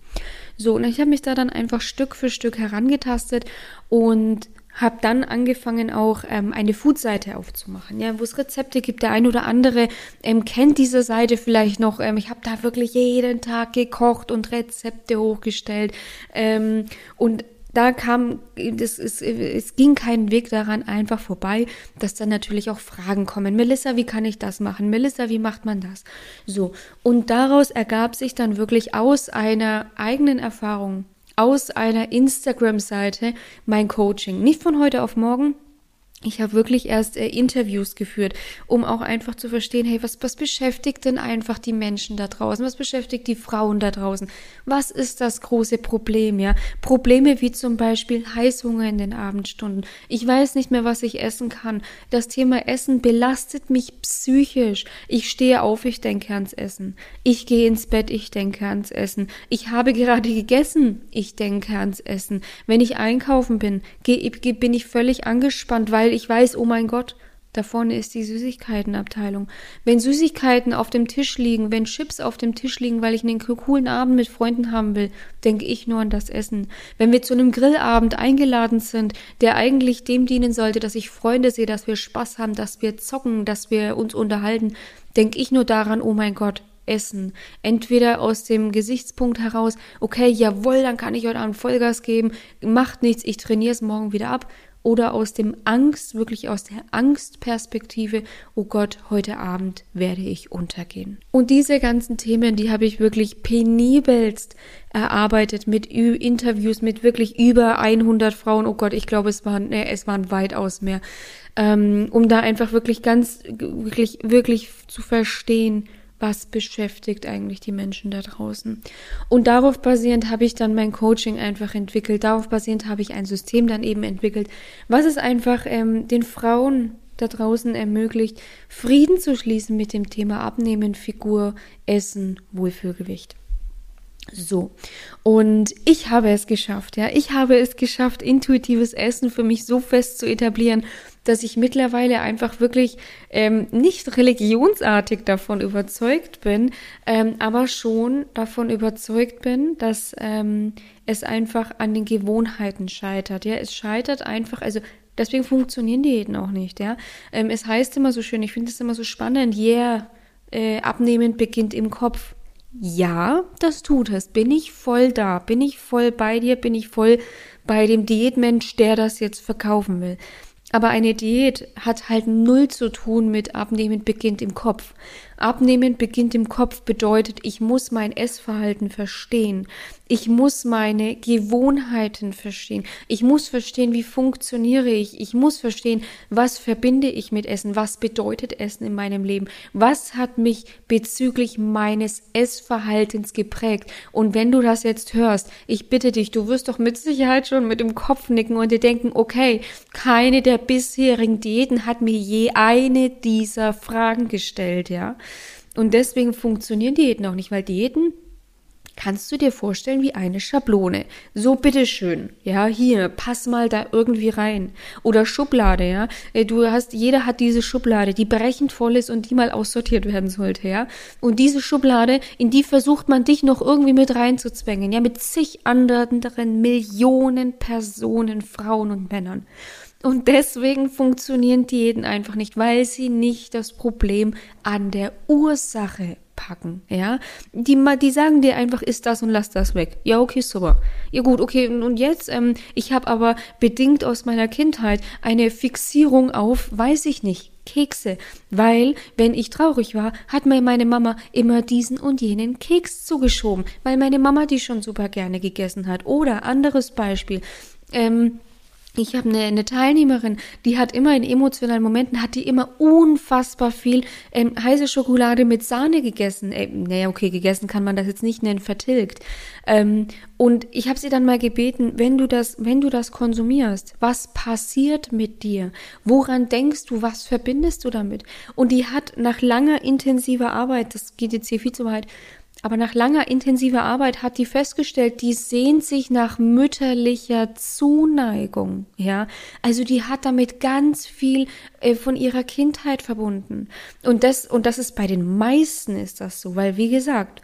A: So, und ich habe mich da dann einfach Stück für Stück herangetastet und habe dann angefangen auch ähm, eine Food-Seite aufzumachen, ja, wo es Rezepte gibt. Der ein oder andere ähm, kennt diese Seite vielleicht noch. Ähm, ich habe da wirklich jeden Tag gekocht und Rezepte hochgestellt ähm, und da kam, das ist, es ging kein Weg daran einfach vorbei, dass dann natürlich auch Fragen kommen. Melissa, wie kann ich das machen? Melissa, wie macht man das? So. Und daraus ergab sich dann wirklich aus einer eigenen Erfahrung aus einer Instagram-Seite mein Coaching. Nicht von heute auf morgen, ich habe wirklich erst äh, Interviews geführt, um auch einfach zu verstehen, hey, was, was beschäftigt denn einfach die Menschen da draußen? Was beschäftigt die Frauen da draußen? Was ist das große Problem, ja? Probleme wie zum Beispiel Heißhunger in den Abendstunden. Ich weiß nicht mehr, was ich essen kann. Das Thema Essen belastet mich psychisch. Ich stehe auf, ich denke ans Essen. Ich gehe ins Bett, ich denke ans Essen. Ich habe gerade gegessen, ich denke ans Essen. Wenn ich einkaufen bin, bin ich völlig angespannt, weil ich weiß, oh mein Gott, da vorne ist die Süßigkeitenabteilung. Wenn Süßigkeiten auf dem Tisch liegen, wenn Chips auf dem Tisch liegen, weil ich einen coolen Abend mit Freunden haben will, denke ich nur an das Essen. Wenn wir zu einem Grillabend eingeladen sind, der eigentlich dem dienen sollte, dass ich Freunde sehe, dass wir Spaß haben, dass wir zocken, dass wir uns unterhalten, denke ich nur daran, oh mein Gott, Essen. Entweder aus dem Gesichtspunkt heraus, okay, jawohl, dann kann ich heute Abend Vollgas geben, macht nichts, ich trainiere es morgen wieder ab oder aus dem Angst, wirklich aus der Angstperspektive, oh Gott, heute Abend werde ich untergehen. Und diese ganzen Themen, die habe ich wirklich penibelst erarbeitet mit Ü Interviews mit wirklich über 100 Frauen. Oh Gott, ich glaube, es waren, nee, es waren weitaus mehr, ähm, um da einfach wirklich ganz, wirklich, wirklich zu verstehen, was beschäftigt eigentlich die Menschen da draußen. Und darauf basierend habe ich dann mein Coaching einfach entwickelt. Darauf basierend habe ich ein System dann eben entwickelt, was es einfach ähm, den Frauen da draußen ermöglicht, Frieden zu schließen mit dem Thema Abnehmen, Figur, Essen, Wohlfühlgewicht. So. Und ich habe es geschafft, ja. Ich habe es geschafft, intuitives Essen für mich so fest zu etablieren, dass ich mittlerweile einfach wirklich ähm, nicht religionsartig davon überzeugt bin, ähm, aber schon davon überzeugt bin, dass ähm, es einfach an den Gewohnheiten scheitert. Ja, es scheitert einfach, also deswegen funktionieren Diäten auch nicht. Ja, ähm, es heißt immer so schön, ich finde es immer so spannend, yeah, äh, abnehmen beginnt im Kopf. Ja, das tut es. Bin ich voll da? Bin ich voll bei dir? Bin ich voll bei dem Diätmensch, der das jetzt verkaufen will? Aber eine Diät hat halt null zu tun mit Abnehmen beginnt im Kopf. Abnehmen beginnt im Kopf bedeutet, ich muss mein Essverhalten verstehen. Ich muss meine Gewohnheiten verstehen. Ich muss verstehen, wie funktioniere ich. Ich muss verstehen, was verbinde ich mit Essen. Was bedeutet Essen in meinem Leben? Was hat mich bezüglich meines Essverhaltens geprägt? Und wenn du das jetzt hörst, ich bitte dich, du wirst doch mit Sicherheit schon mit dem Kopf nicken und dir denken, okay, keine der bisherigen Diäten hat mir je eine dieser Fragen gestellt, ja. Und deswegen funktionieren Diäten auch nicht, weil Diäten kannst du dir vorstellen wie eine Schablone. So bitteschön, ja, hier, pass mal da irgendwie rein. Oder Schublade, ja. Äh, du hast, jeder hat diese Schublade, die brechend voll ist und die mal aussortiert werden sollte, ja. Und diese Schublade, in die versucht man dich noch irgendwie mit reinzuzwängen, ja, mit zig anderen Millionen Personen, Frauen und Männern. Und deswegen funktionieren Diäten einfach nicht, weil sie nicht das Problem an der Ursache packen, ja. Die, die sagen dir einfach, ist das und lass das weg. Ja, okay, super. Ja gut, okay, und jetzt, ähm, ich habe aber bedingt aus meiner Kindheit eine Fixierung auf, weiß ich nicht, Kekse, weil wenn ich traurig war, hat mir meine Mama immer diesen und jenen Keks zugeschoben, weil meine Mama die schon super gerne gegessen hat. Oder anderes Beispiel, ähm, ich habe eine, eine Teilnehmerin, die hat immer in emotionalen Momenten, hat die immer unfassbar viel ähm, heiße Schokolade mit Sahne gegessen. Äh, naja, okay, gegessen kann man das jetzt nicht nennen, vertilgt. Ähm, und ich habe sie dann mal gebeten, wenn du das, wenn du das konsumierst, was passiert mit dir? Woran denkst du? Was verbindest du damit? Und die hat nach langer intensiver Arbeit, das geht jetzt hier viel zu weit, aber nach langer intensiver Arbeit hat die festgestellt, die sehnt sich nach mütterlicher Zuneigung. Ja, also die hat damit ganz viel äh, von ihrer Kindheit verbunden. Und das, und das ist bei den meisten ist das so, weil wie gesagt,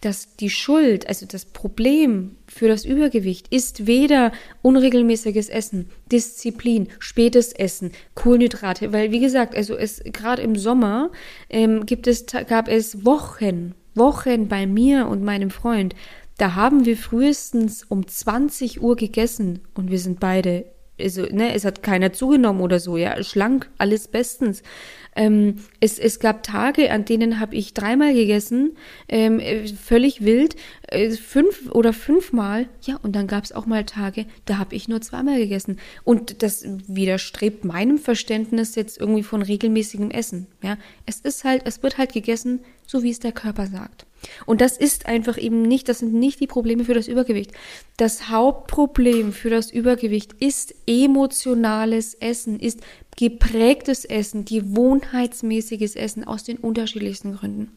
A: dass die Schuld, also das Problem für das Übergewicht ist weder unregelmäßiges Essen, Disziplin, spätes Essen, Kohlenhydrate, weil wie gesagt, also es gerade im Sommer ähm, gibt es gab es Wochen, Wochen bei mir und meinem Freund, da haben wir frühestens um 20 Uhr gegessen und wir sind beide, also, ne, es hat keiner zugenommen oder so, ja, schlank, alles bestens. Ähm, es, es gab Tage, an denen habe ich dreimal gegessen, ähm, äh, völlig wild, äh, fünf oder fünfmal. Ja, und dann gab es auch mal Tage, da habe ich nur zweimal gegessen. Und das widerstrebt meinem Verständnis jetzt irgendwie von regelmäßigem Essen. Ja, es ist halt, es wird halt gegessen, so wie es der Körper sagt. Und das ist einfach eben nicht, das sind nicht die Probleme für das Übergewicht. Das Hauptproblem für das Übergewicht ist emotionales Essen, ist geprägtes Essen, gewohnheitsmäßiges Essen aus den unterschiedlichsten Gründen.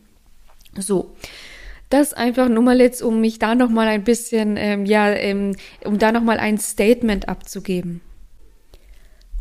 A: So. Das einfach nur mal jetzt, um mich da noch mal ein bisschen, ähm, ja, ähm, um da noch mal ein Statement abzugeben.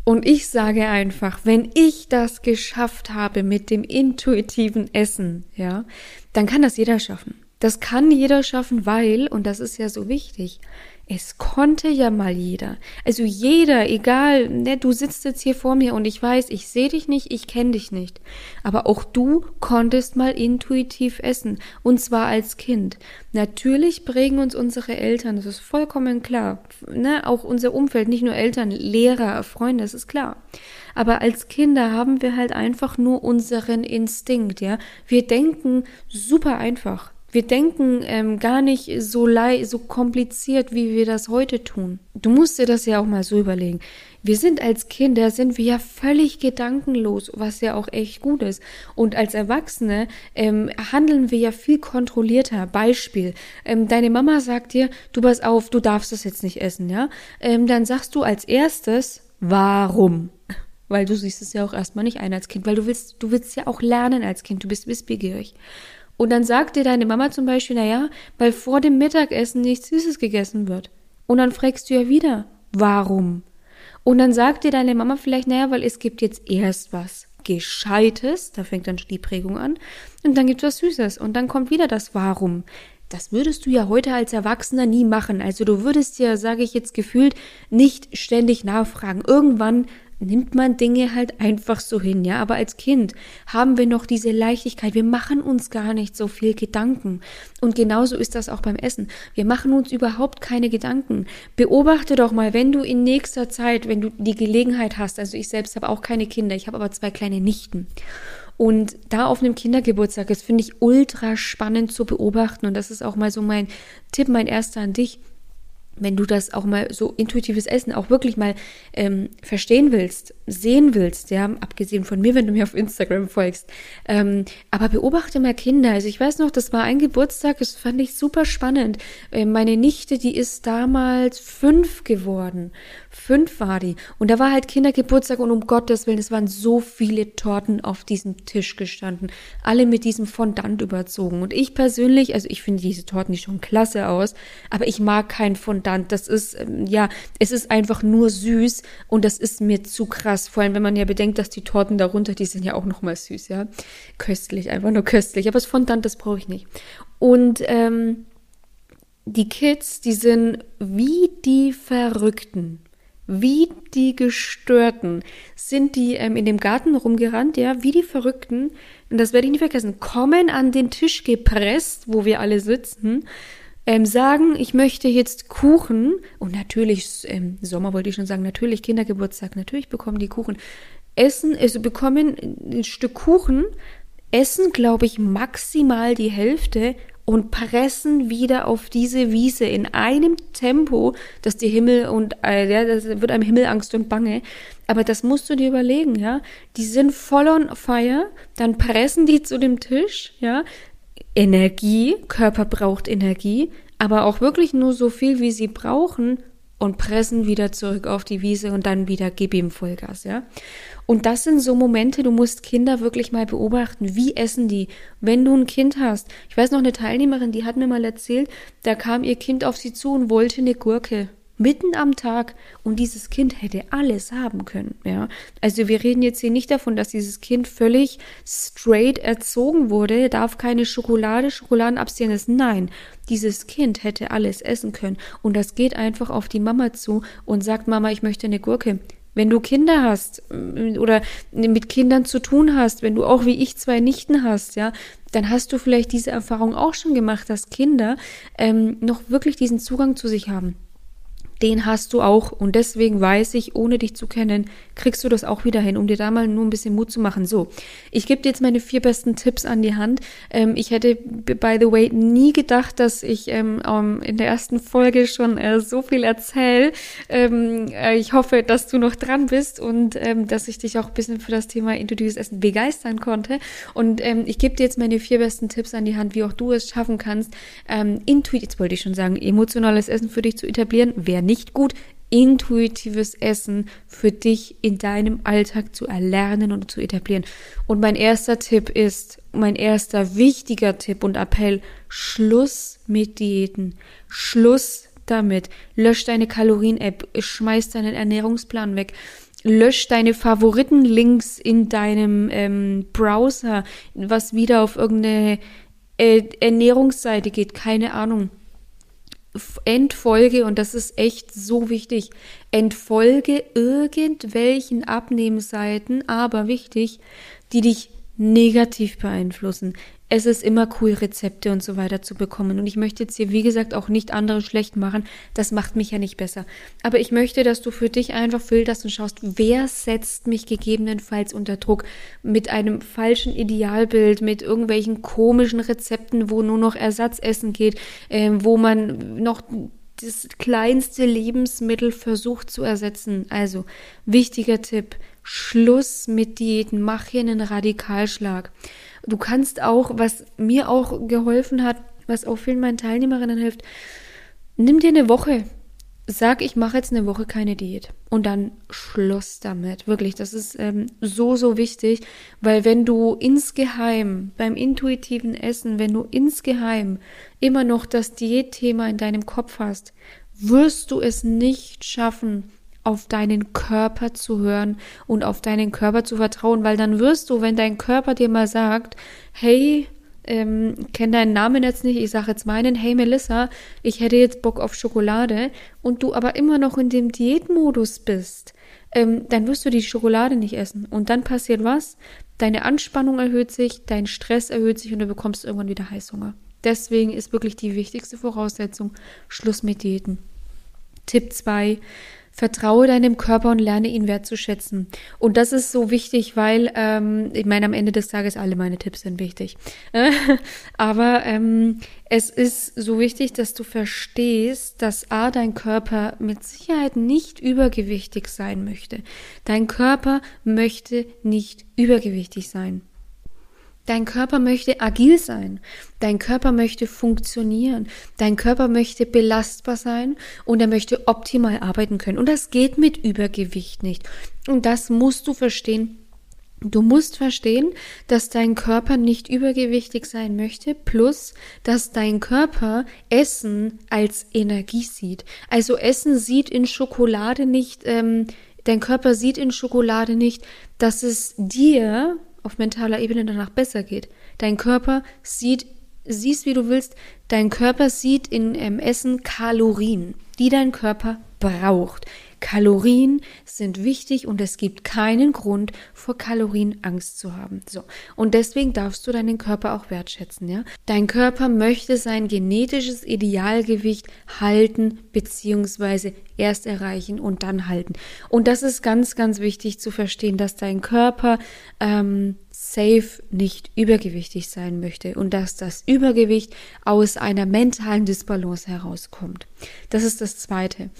A: Und ich sage einfach, wenn ich das geschafft habe mit dem intuitiven Essen, ja, dann kann das jeder schaffen. Das kann jeder schaffen, weil, und das ist ja so wichtig, es konnte ja mal jeder. Also jeder, egal, ne, du sitzt jetzt hier vor mir und ich weiß, ich sehe dich nicht, ich kenne dich nicht. Aber auch du konntest mal intuitiv essen. Und zwar als Kind. Natürlich prägen uns unsere Eltern, das ist vollkommen klar. Ne, auch unser Umfeld, nicht nur Eltern, Lehrer, Freunde, das ist klar. Aber als Kinder haben wir halt einfach nur unseren Instinkt, ja. Wir denken super einfach. Wir denken ähm, gar nicht so, so kompliziert, wie wir das heute tun. Du musst dir das ja auch mal so überlegen. Wir sind als Kinder, sind wir ja völlig gedankenlos, was ja auch echt gut ist. Und als Erwachsene ähm, handeln wir ja viel kontrollierter. Beispiel, ähm, deine Mama sagt dir, du pass auf, du darfst das jetzt nicht essen, ja? Ähm, dann sagst du als erstes, warum? Weil du siehst es ja auch erstmal nicht ein als Kind, weil du willst, du willst ja auch lernen als Kind, du bist wissbegierig. Und dann sagt dir deine Mama zum Beispiel, naja, weil vor dem Mittagessen nichts Süßes gegessen wird. Und dann fragst du ja wieder, warum? Und dann sagt dir deine Mama vielleicht, naja, weil es gibt jetzt erst was Gescheites, da fängt dann die Prägung an, und dann gibt es was Süßes. Und dann kommt wieder das Warum. Das würdest du ja heute als Erwachsener nie machen. Also du würdest ja, sage ich jetzt gefühlt, nicht ständig nachfragen. Irgendwann nimmt man Dinge halt einfach so hin, ja. Aber als Kind haben wir noch diese Leichtigkeit. Wir machen uns gar nicht so viel Gedanken. Und genauso ist das auch beim Essen. Wir machen uns überhaupt keine Gedanken. Beobachte doch mal, wenn du in nächster Zeit, wenn du die Gelegenheit hast, also ich selbst habe auch keine Kinder, ich habe aber zwei kleine Nichten. Und da auf einem Kindergeburtstag, das finde ich ultra spannend zu beobachten. Und das ist auch mal so mein Tipp, mein erster an dich wenn du das auch mal so intuitives Essen auch wirklich mal ähm, verstehen willst, sehen willst, ja, abgesehen von mir, wenn du mir auf Instagram folgst, ähm, aber beobachte mal Kinder. Also ich weiß noch, das war ein Geburtstag, das fand ich super spannend. Äh, meine Nichte, die ist damals fünf geworden. Fünf war die. Und da war halt Kindergeburtstag und um Gottes Willen, es waren so viele Torten auf diesem Tisch gestanden. Alle mit diesem Fondant überzogen. Und ich persönlich, also ich finde diese Torten die schon klasse aus, aber ich mag kein Fondant. Das ist, ähm, ja, es ist einfach nur süß und das ist mir zu krass. Vor allem, wenn man ja bedenkt, dass die Torten darunter, die sind ja auch nochmal süß, ja. Köstlich, einfach nur köstlich. Aber das Fondant, das brauche ich nicht. Und, ähm, die Kids, die sind wie die Verrückten wie die Gestörten sind die ähm, in dem Garten rumgerannt, ja, wie die Verrückten. Und das werde ich nie vergessen. Kommen an den Tisch gepresst, wo wir alle sitzen, ähm, sagen, ich möchte jetzt Kuchen. Und natürlich, ähm, Sommer wollte ich schon sagen, natürlich Kindergeburtstag, natürlich bekommen die Kuchen. Essen, also bekommen ein Stück Kuchen, essen, glaube ich, maximal die Hälfte und pressen wieder auf diese Wiese in einem Tempo, dass die Himmel und äh, ja, das wird einem Himmel Angst und Bange. Aber das musst du dir überlegen, ja. Die sind voll on fire, dann pressen die zu dem Tisch, ja. Energie, Körper braucht Energie, aber auch wirklich nur so viel, wie sie brauchen und pressen wieder zurück auf die Wiese und dann wieder gib ihm Vollgas, ja. Und das sind so Momente, du musst Kinder wirklich mal beobachten. Wie essen die? Wenn du ein Kind hast. Ich weiß noch eine Teilnehmerin, die hat mir mal erzählt, da kam ihr Kind auf sie zu und wollte eine Gurke. Mitten am Tag und dieses Kind hätte alles haben können, ja. Also wir reden jetzt hier nicht davon, dass dieses Kind völlig straight erzogen wurde, darf keine Schokolade, Schokoladenabstinenz. Nein, dieses Kind hätte alles essen können und das geht einfach auf die Mama zu und sagt, Mama, ich möchte eine Gurke. Wenn du Kinder hast mm, oder mit Kindern zu tun hast, wenn du auch wie ich zwei Nichten hast, ja, dann hast du vielleicht diese Erfahrung auch schon gemacht, dass Kinder ähm, noch wirklich diesen Zugang zu sich haben den hast du auch. Und deswegen weiß ich, ohne dich zu kennen, kriegst du das auch wieder hin, um dir da mal nur ein bisschen Mut zu machen. So, ich gebe dir jetzt meine vier besten Tipps an die Hand. Ähm, ich hätte, by the way, nie gedacht, dass ich ähm, in der ersten Folge schon äh, so viel erzähle. Ähm, äh, ich hoffe, dass du noch dran bist und ähm, dass ich dich auch ein bisschen für das Thema intuitives Essen begeistern konnte. Und ähm, ich gebe dir jetzt meine vier besten Tipps an die Hand, wie auch du es schaffen kannst, ähm, intuitiv, jetzt wollte ich schon sagen, emotionales Essen für dich zu etablieren. Wer nicht gut, intuitives Essen für dich in deinem Alltag zu erlernen und zu etablieren. Und mein erster Tipp ist, mein erster wichtiger Tipp und Appell, Schluss mit Diäten. Schluss damit. Lösch deine Kalorien-App, schmeiß deinen Ernährungsplan weg. Lösch deine Favoritenlinks in deinem ähm, Browser, was wieder auf irgendeine äh, Ernährungsseite geht, keine Ahnung entfolge, und das ist echt so wichtig, entfolge irgendwelchen Abnehmseiten, aber wichtig, die dich negativ beeinflussen es ist immer cool, Rezepte und so weiter zu bekommen. Und ich möchte jetzt hier, wie gesagt, auch nicht andere schlecht machen. Das macht mich ja nicht besser. Aber ich möchte, dass du für dich einfach filterst und schaust, wer setzt mich gegebenenfalls unter Druck mit einem falschen Idealbild, mit irgendwelchen komischen Rezepten, wo nur noch Ersatzessen geht, äh, wo man noch das kleinste Lebensmittel versucht zu ersetzen. Also, wichtiger Tipp. Schluss mit Diäten. Mach hier einen Radikalschlag. Du kannst auch, was mir auch geholfen hat, was auch vielen meinen Teilnehmerinnen hilft, nimm dir eine Woche. Sag, ich mache jetzt eine Woche keine Diät. Und dann Schluss damit. Wirklich, das ist ähm, so, so wichtig, weil wenn du insgeheim beim intuitiven Essen, wenn du insgeheim immer noch das Diätthema in deinem Kopf hast, wirst du es nicht schaffen, auf deinen Körper zu hören und auf deinen Körper zu vertrauen, weil dann wirst du, wenn dein Körper dir mal sagt, hey, ähm, kenne deinen Namen jetzt nicht, ich sage jetzt meinen, hey Melissa, ich hätte jetzt Bock auf Schokolade und du aber immer noch in dem Diätmodus bist, ähm, dann wirst du die Schokolade nicht essen. Und dann passiert was? Deine Anspannung erhöht sich, dein Stress erhöht sich und du bekommst irgendwann wieder Heißhunger. Deswegen ist wirklich die wichtigste Voraussetzung Schluss mit Diäten. Tipp 2. Vertraue deinem Körper und lerne ihn wertzuschätzen. Und das ist so wichtig, weil ähm, ich meine, am Ende des Tages alle meine Tipps sind wichtig. Aber ähm, es ist so wichtig, dass du verstehst, dass A, dein Körper mit Sicherheit nicht übergewichtig sein möchte. Dein Körper möchte nicht übergewichtig sein. Dein Körper möchte agil sein. Dein Körper möchte funktionieren. Dein Körper möchte belastbar sein und er möchte optimal arbeiten können. Und das geht mit Übergewicht nicht. Und das musst du verstehen. Du musst verstehen, dass dein Körper nicht übergewichtig sein möchte, plus dass dein Körper Essen als Energie sieht. Also Essen sieht in Schokolade nicht, ähm, dein Körper sieht in Schokolade nicht, dass es dir auf mentaler Ebene danach besser geht. Dein Körper sieht, siehst wie du willst, dein Körper sieht in ähm, Essen Kalorien, die dein Körper braucht. Kalorien sind wichtig und es gibt keinen Grund, vor Kalorien Angst zu haben. So. Und deswegen darfst du deinen Körper auch wertschätzen, ja? Dein Körper möchte sein genetisches Idealgewicht halten beziehungsweise erst erreichen und dann halten. Und das ist ganz, ganz wichtig zu verstehen, dass dein Körper ähm, safe nicht übergewichtig sein möchte und dass das Übergewicht aus einer mentalen Disbalance herauskommt. Das ist das Zweite.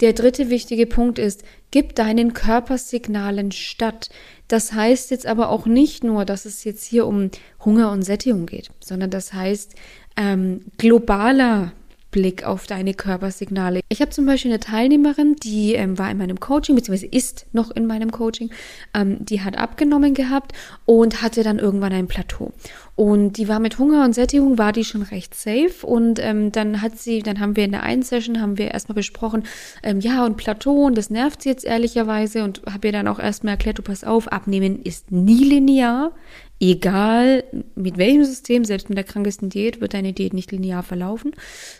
A: Der dritte wichtige Punkt ist, gib deinen Körpersignalen statt. Das heißt jetzt aber auch nicht nur, dass es jetzt hier um Hunger und Sättigung geht, sondern das heißt ähm, globaler Blick auf deine Körpersignale. Ich habe zum Beispiel eine Teilnehmerin, die ähm, war in meinem Coaching, beziehungsweise ist noch in meinem Coaching, ähm, die hat abgenommen gehabt und hatte dann irgendwann ein Plateau. Und die war mit Hunger und Sättigung, war die schon recht safe. Und ähm, dann hat sie, dann haben wir in der einen Session, haben wir erstmal besprochen, ähm, ja, und Plateau, und das nervt sie jetzt ehrlicherweise. Und habe ihr dann auch erstmal erklärt, du pass auf, abnehmen ist nie linear egal mit welchem System, selbst mit der krankesten Diät, wird deine Diät nicht linear verlaufen.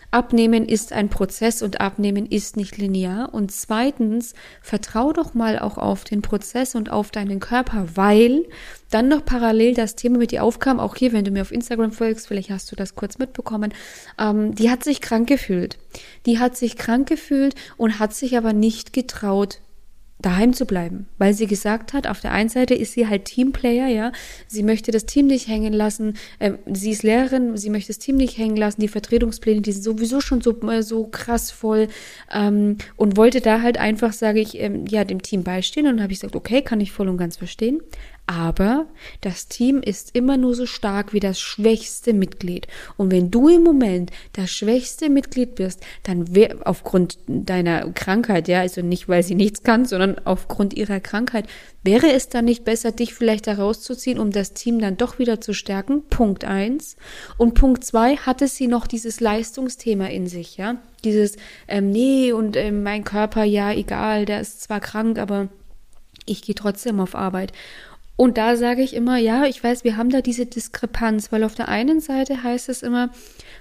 A: Abnehmen ist ein Prozess und Abnehmen ist nicht linear. Und zweitens, vertrau doch mal auch auf den Prozess und auf deinen Körper, weil dann noch parallel das Thema mit dir aufkam, auch hier, wenn du mir auf Instagram folgst, vielleicht hast du das kurz mitbekommen, ähm, die hat sich krank gefühlt. Die hat sich krank gefühlt und hat sich aber nicht getraut, daheim zu bleiben, weil sie gesagt hat, auf der einen Seite ist sie halt Teamplayer, ja, sie möchte das Team nicht hängen lassen, ähm, sie ist Lehrerin, sie möchte das Team nicht hängen lassen, die Vertretungspläne, die sind sowieso schon so, äh, so krass voll. Ähm, und wollte da halt einfach, sage ich, ähm, ja, dem Team beistehen. Und habe ich gesagt, okay, kann ich voll und ganz verstehen, aber das Team ist immer nur so stark wie das schwächste Mitglied. Und wenn du im Moment das schwächste Mitglied bist, dann aufgrund deiner Krankheit, ja, also nicht, weil sie nichts kann, sondern aufgrund ihrer Krankheit, wäre es dann nicht besser, dich vielleicht da rauszuziehen, um das Team dann doch wieder zu stärken? Punkt eins. Und Punkt zwei, hatte sie noch dieses Leistungsthema in sich, ja? Dieses, ähm, nee, und ähm, mein Körper, ja, egal, der ist zwar krank, aber ich gehe trotzdem auf Arbeit. Und da sage ich immer, ja, ich weiß, wir haben da diese Diskrepanz, weil auf der einen Seite heißt es immer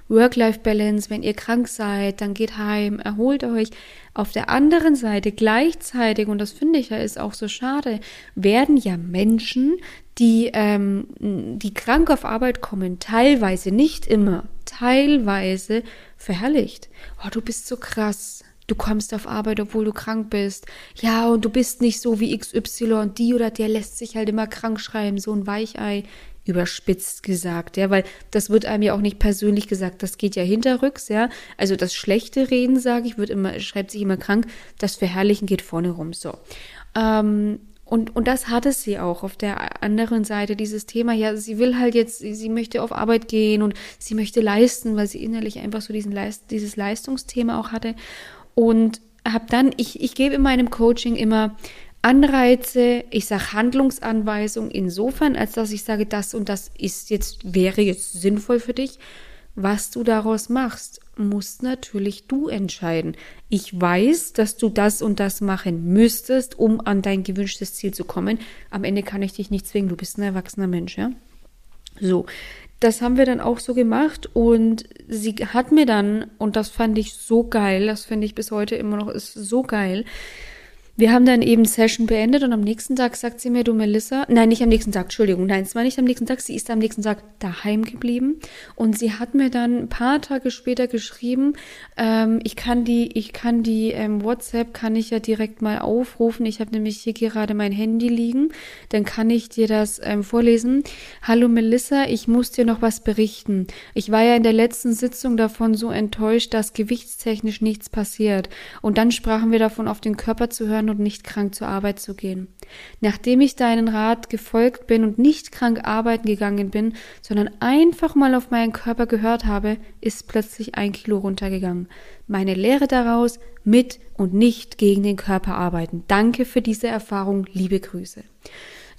A: Work-Life-Balance, wenn ihr krank seid, dann geht heim, erholt euch. Auf der anderen Seite gleichzeitig, und das finde ich ja ist auch so schade, werden ja Menschen, die, ähm, die krank auf Arbeit kommen, teilweise, nicht immer, teilweise verherrlicht. Oh, du bist so krass du kommst auf Arbeit, obwohl du krank bist. Ja, und du bist nicht so wie XY und die oder der lässt sich halt immer krank schreiben, so ein Weichei, überspitzt gesagt, ja, weil das wird einem ja auch nicht persönlich gesagt, das geht ja hinterrücks, ja. Also das schlechte Reden, sage ich, wird immer, schreibt sich immer krank, das Verherrlichen geht vorne rum, so. Ähm, und, und das hatte sie auch auf der anderen Seite, dieses Thema, ja, sie will halt jetzt, sie, möchte auf Arbeit gehen und sie möchte leisten, weil sie innerlich einfach so diesen Leist, dieses Leistungsthema auch hatte und habe dann, ich, ich gebe in meinem Coaching immer Anreize, ich sage Handlungsanweisung insofern, als dass ich sage, das und das ist jetzt, wäre jetzt sinnvoll für dich. Was du daraus machst, musst natürlich du entscheiden. Ich weiß, dass du das und das machen müsstest, um an dein gewünschtes Ziel zu kommen. Am Ende kann ich dich nicht zwingen, du bist ein erwachsener Mensch, ja? So, das haben wir dann auch so gemacht und sie hat mir dann, und das fand ich so geil, das finde ich bis heute immer noch, ist so geil, wir haben dann eben Session beendet und am nächsten Tag sagt sie mir, du Melissa, nein, nicht am nächsten Tag, Entschuldigung, nein, es war nicht am nächsten Tag, sie ist am nächsten Tag daheim geblieben und sie hat mir dann ein paar Tage später geschrieben, ähm, ich kann die, ich kann die ähm, WhatsApp, kann ich ja direkt mal aufrufen, ich habe nämlich hier gerade mein Handy liegen, dann kann ich dir das ähm, vorlesen. Hallo Melissa, ich muss dir noch was berichten. Ich war ja in der letzten Sitzung davon so enttäuscht, dass gewichtstechnisch nichts passiert und dann sprachen wir davon, auf den Körper zu hören und nicht krank zur Arbeit zu gehen. Nachdem ich deinen Rat gefolgt bin und nicht krank arbeiten gegangen bin, sondern einfach mal auf meinen Körper gehört habe, ist plötzlich ein Kilo runtergegangen. Meine Lehre daraus, mit und nicht gegen den Körper arbeiten. Danke für diese Erfahrung, liebe Grüße.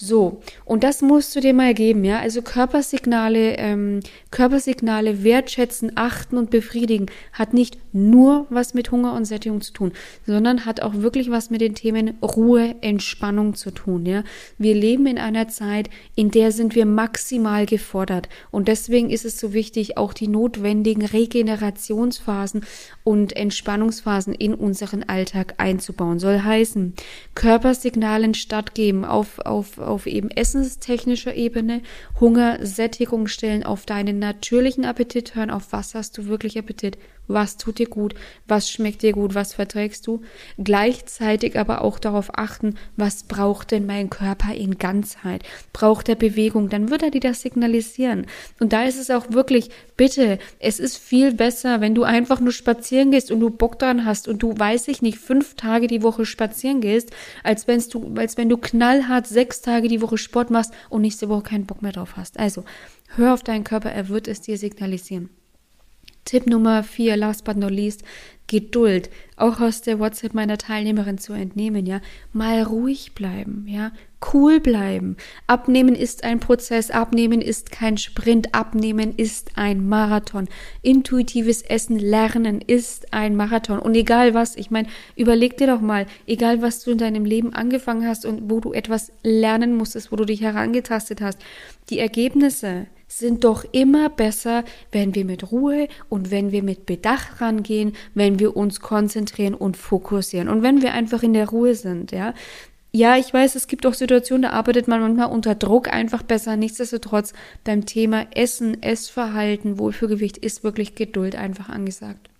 A: So, und das musst du dir mal geben, ja. Also Körpersignale, ähm, Körpersignale wertschätzen, achten und befriedigen hat nicht nur was mit Hunger und Sättigung zu tun, sondern hat auch wirklich was mit den Themen Ruhe, Entspannung zu tun, ja. Wir leben in einer Zeit, in der sind wir maximal gefordert. Und deswegen ist es so wichtig, auch die notwendigen Regenerationsphasen und Entspannungsphasen in unseren Alltag einzubauen. Soll heißen, Körpersignalen stattgeben auf, auf, auf eben essenstechnischer Ebene, Hunger, Sättigung stellen, auf deinen natürlichen Appetit hören, auf was hast du wirklich Appetit, was tut dir gut, was schmeckt dir gut, was verträgst du. Gleichzeitig aber auch darauf achten, was braucht denn mein Körper in Ganzheit? Braucht er Bewegung? Dann wird er dir das signalisieren. Und da ist es auch wirklich, bitte, es ist viel besser, wenn du einfach nur spazieren gehst und du Bock dran hast und du, weiß ich nicht, fünf Tage die Woche spazieren gehst, als, wenn du, als wenn du knallhart sechs Tage die Woche Sport machst und nächste Woche keinen Bock mehr drauf hast. Also, hör auf deinen Körper, er wird es dir signalisieren. Tipp Nummer vier, last but not least, Geduld. Auch aus der WhatsApp meiner Teilnehmerin zu entnehmen, ja. Mal ruhig bleiben, ja. Cool bleiben. Abnehmen ist ein Prozess. Abnehmen ist kein Sprint. Abnehmen ist ein Marathon. Intuitives Essen lernen ist ein Marathon. Und egal was, ich meine, überleg dir doch mal, egal was du in deinem Leben angefangen hast und wo du etwas lernen musstest, wo du dich herangetastet hast, die Ergebnisse, sind doch immer besser, wenn wir mit Ruhe und wenn wir mit Bedacht rangehen, wenn wir uns konzentrieren und fokussieren und wenn wir einfach in der Ruhe sind, ja. Ja, ich weiß, es gibt auch Situationen, da arbeitet man manchmal unter Druck einfach besser. Nichtsdestotrotz beim Thema Essen, Essverhalten, Wohlfühlgewicht ist wirklich Geduld einfach angesagt.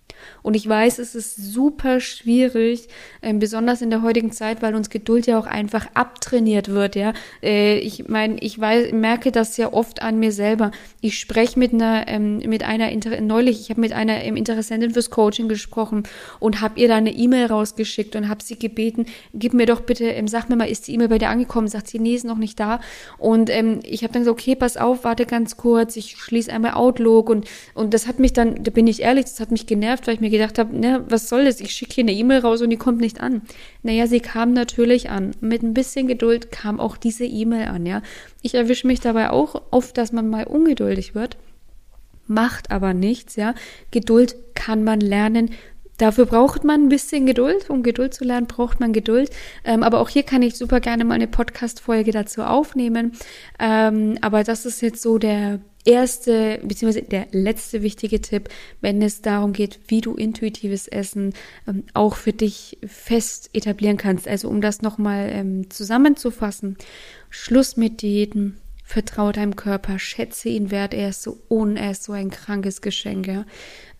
A: Und ich weiß, es ist super schwierig, äh, besonders in der heutigen Zeit, weil uns Geduld ja auch einfach abtrainiert wird, ja. Äh, ich meine, ich weiß, merke das ja oft an mir selber. Ich spreche mit einer, ähm, mit einer, Inter neulich, ich habe mit einer ähm, Interessentin fürs Coaching gesprochen und habe ihr da eine E-Mail rausgeschickt und habe sie gebeten, gib mir doch bitte, ähm, sag mir mal, ist die E-Mail bei dir angekommen? Sagt sie, nee, ist noch nicht da. Und ähm, ich habe dann gesagt, okay, pass auf, warte ganz kurz, ich schließe einmal Outlook und, und das hat mich dann, da bin ich ehrlich, das hat mich genervt, weil ich mir gedacht habe, ne, was soll das? Ich schicke hier eine E-Mail raus und die kommt nicht an. Naja, sie kam natürlich an. Mit ein bisschen Geduld kam auch diese E-Mail an, ja. Ich erwische mich dabei auch oft, dass man mal ungeduldig wird. Macht aber nichts, ja. Geduld kann man lernen. Dafür braucht man ein bisschen Geduld. Um Geduld zu lernen, braucht man Geduld. Ähm, aber auch hier kann ich super gerne mal eine Podcast-Folge dazu aufnehmen. Ähm, aber das ist jetzt so der erste beziehungsweise der letzte wichtige Tipp, wenn es darum geht, wie du intuitives Essen ähm, auch für dich fest etablieren kannst. Also um das nochmal ähm, zusammenzufassen, Schluss mit Diäten, vertraue deinem Körper, schätze ihn wert, er ist so un, er ist so ein krankes Geschenk. Ja?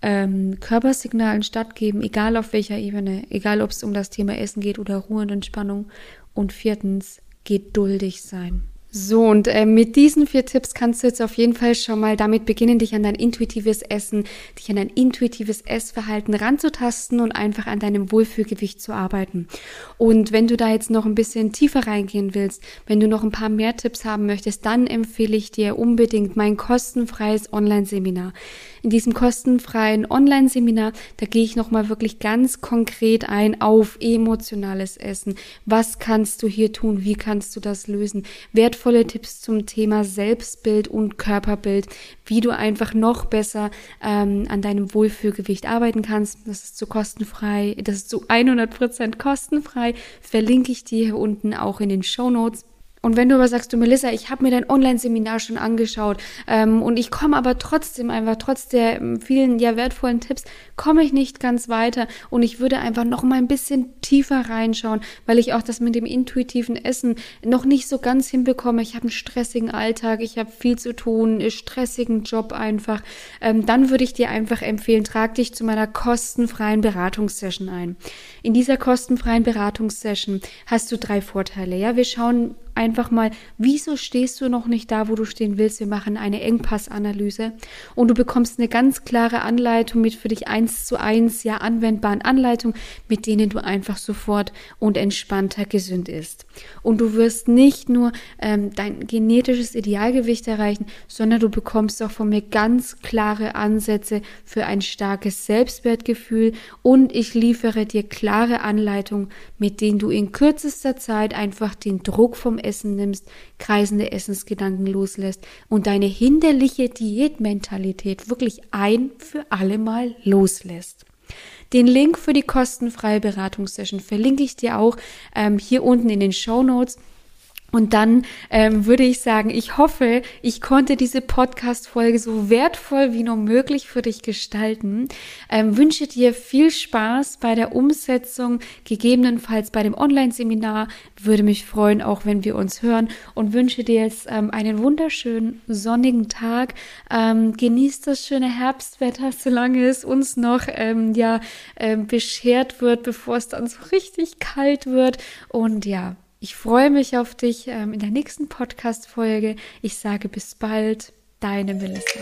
A: Ähm, Körpersignalen stattgeben, egal auf welcher Ebene, egal ob es um das Thema Essen geht oder Ruhe und Entspannung. Und viertens, geduldig sein. So, und äh, mit diesen vier Tipps kannst du jetzt auf jeden Fall schon mal damit beginnen, dich an dein intuitives Essen, dich an dein intuitives Essverhalten ranzutasten und einfach an deinem Wohlfühlgewicht zu arbeiten. Und wenn du da jetzt noch ein bisschen tiefer reingehen willst, wenn du noch ein paar mehr Tipps haben möchtest, dann empfehle ich dir unbedingt mein kostenfreies Online-Seminar. In diesem kostenfreien Online-Seminar, da gehe ich nochmal wirklich ganz konkret ein auf emotionales Essen. Was kannst du hier tun? Wie kannst du das lösen? Wertvolle Tipps zum Thema Selbstbild und Körperbild, wie du einfach noch besser ähm, an deinem Wohlfühlgewicht arbeiten kannst. Das ist so kostenfrei, das ist zu 100% kostenfrei. Verlinke ich dir hier unten auch in den Show Notes. Und wenn du aber sagst, du Melissa, ich habe mir dein Online-Seminar schon angeschaut ähm, und ich komme aber trotzdem einfach, trotz der ähm, vielen ja wertvollen Tipps, komme ich nicht ganz weiter und ich würde einfach noch mal ein bisschen tiefer reinschauen, weil ich auch das mit dem intuitiven Essen noch nicht so ganz hinbekomme. Ich habe einen stressigen Alltag, ich habe viel zu tun, stressigen Job einfach. Ähm, dann würde ich dir einfach empfehlen, trag dich zu meiner kostenfreien Beratungssession ein. In dieser kostenfreien Beratungssession hast du drei Vorteile. Ja, wir schauen einfach mal, wieso stehst du noch nicht da, wo du stehen willst? Wir machen eine Engpassanalyse und du bekommst eine ganz klare Anleitung mit für dich eins zu eins, ja, anwendbaren Anleitungen, mit denen du einfach sofort und entspannter gesund ist. Und du wirst nicht nur ähm, dein genetisches Idealgewicht erreichen, sondern du bekommst auch von mir ganz klare Ansätze für ein starkes Selbstwertgefühl und ich liefere dir klare Anleitungen, mit denen du in kürzester Zeit einfach den Druck vom Essen nimmst, kreisende Essensgedanken loslässt und deine hinderliche Diätmentalität wirklich ein für alle Mal loslässt. Den Link für die kostenfreie Beratungssession verlinke ich dir auch ähm, hier unten in den Show Notes. Und dann ähm, würde ich sagen, ich hoffe, ich konnte diese Podcast-Folge so wertvoll wie nur möglich für dich gestalten. Ähm, wünsche dir viel Spaß bei der Umsetzung, gegebenenfalls bei dem Online-Seminar. Würde mich freuen, auch wenn wir uns hören. Und wünsche dir jetzt ähm, einen wunderschönen sonnigen Tag. Ähm, genieß das schöne Herbstwetter, solange es uns noch ähm, ja ähm, beschert wird, bevor es dann so richtig kalt wird. Und ja, ich freue mich auf dich ähm, in der nächsten Podcast-Folge. Ich sage bis bald, deine Melissa.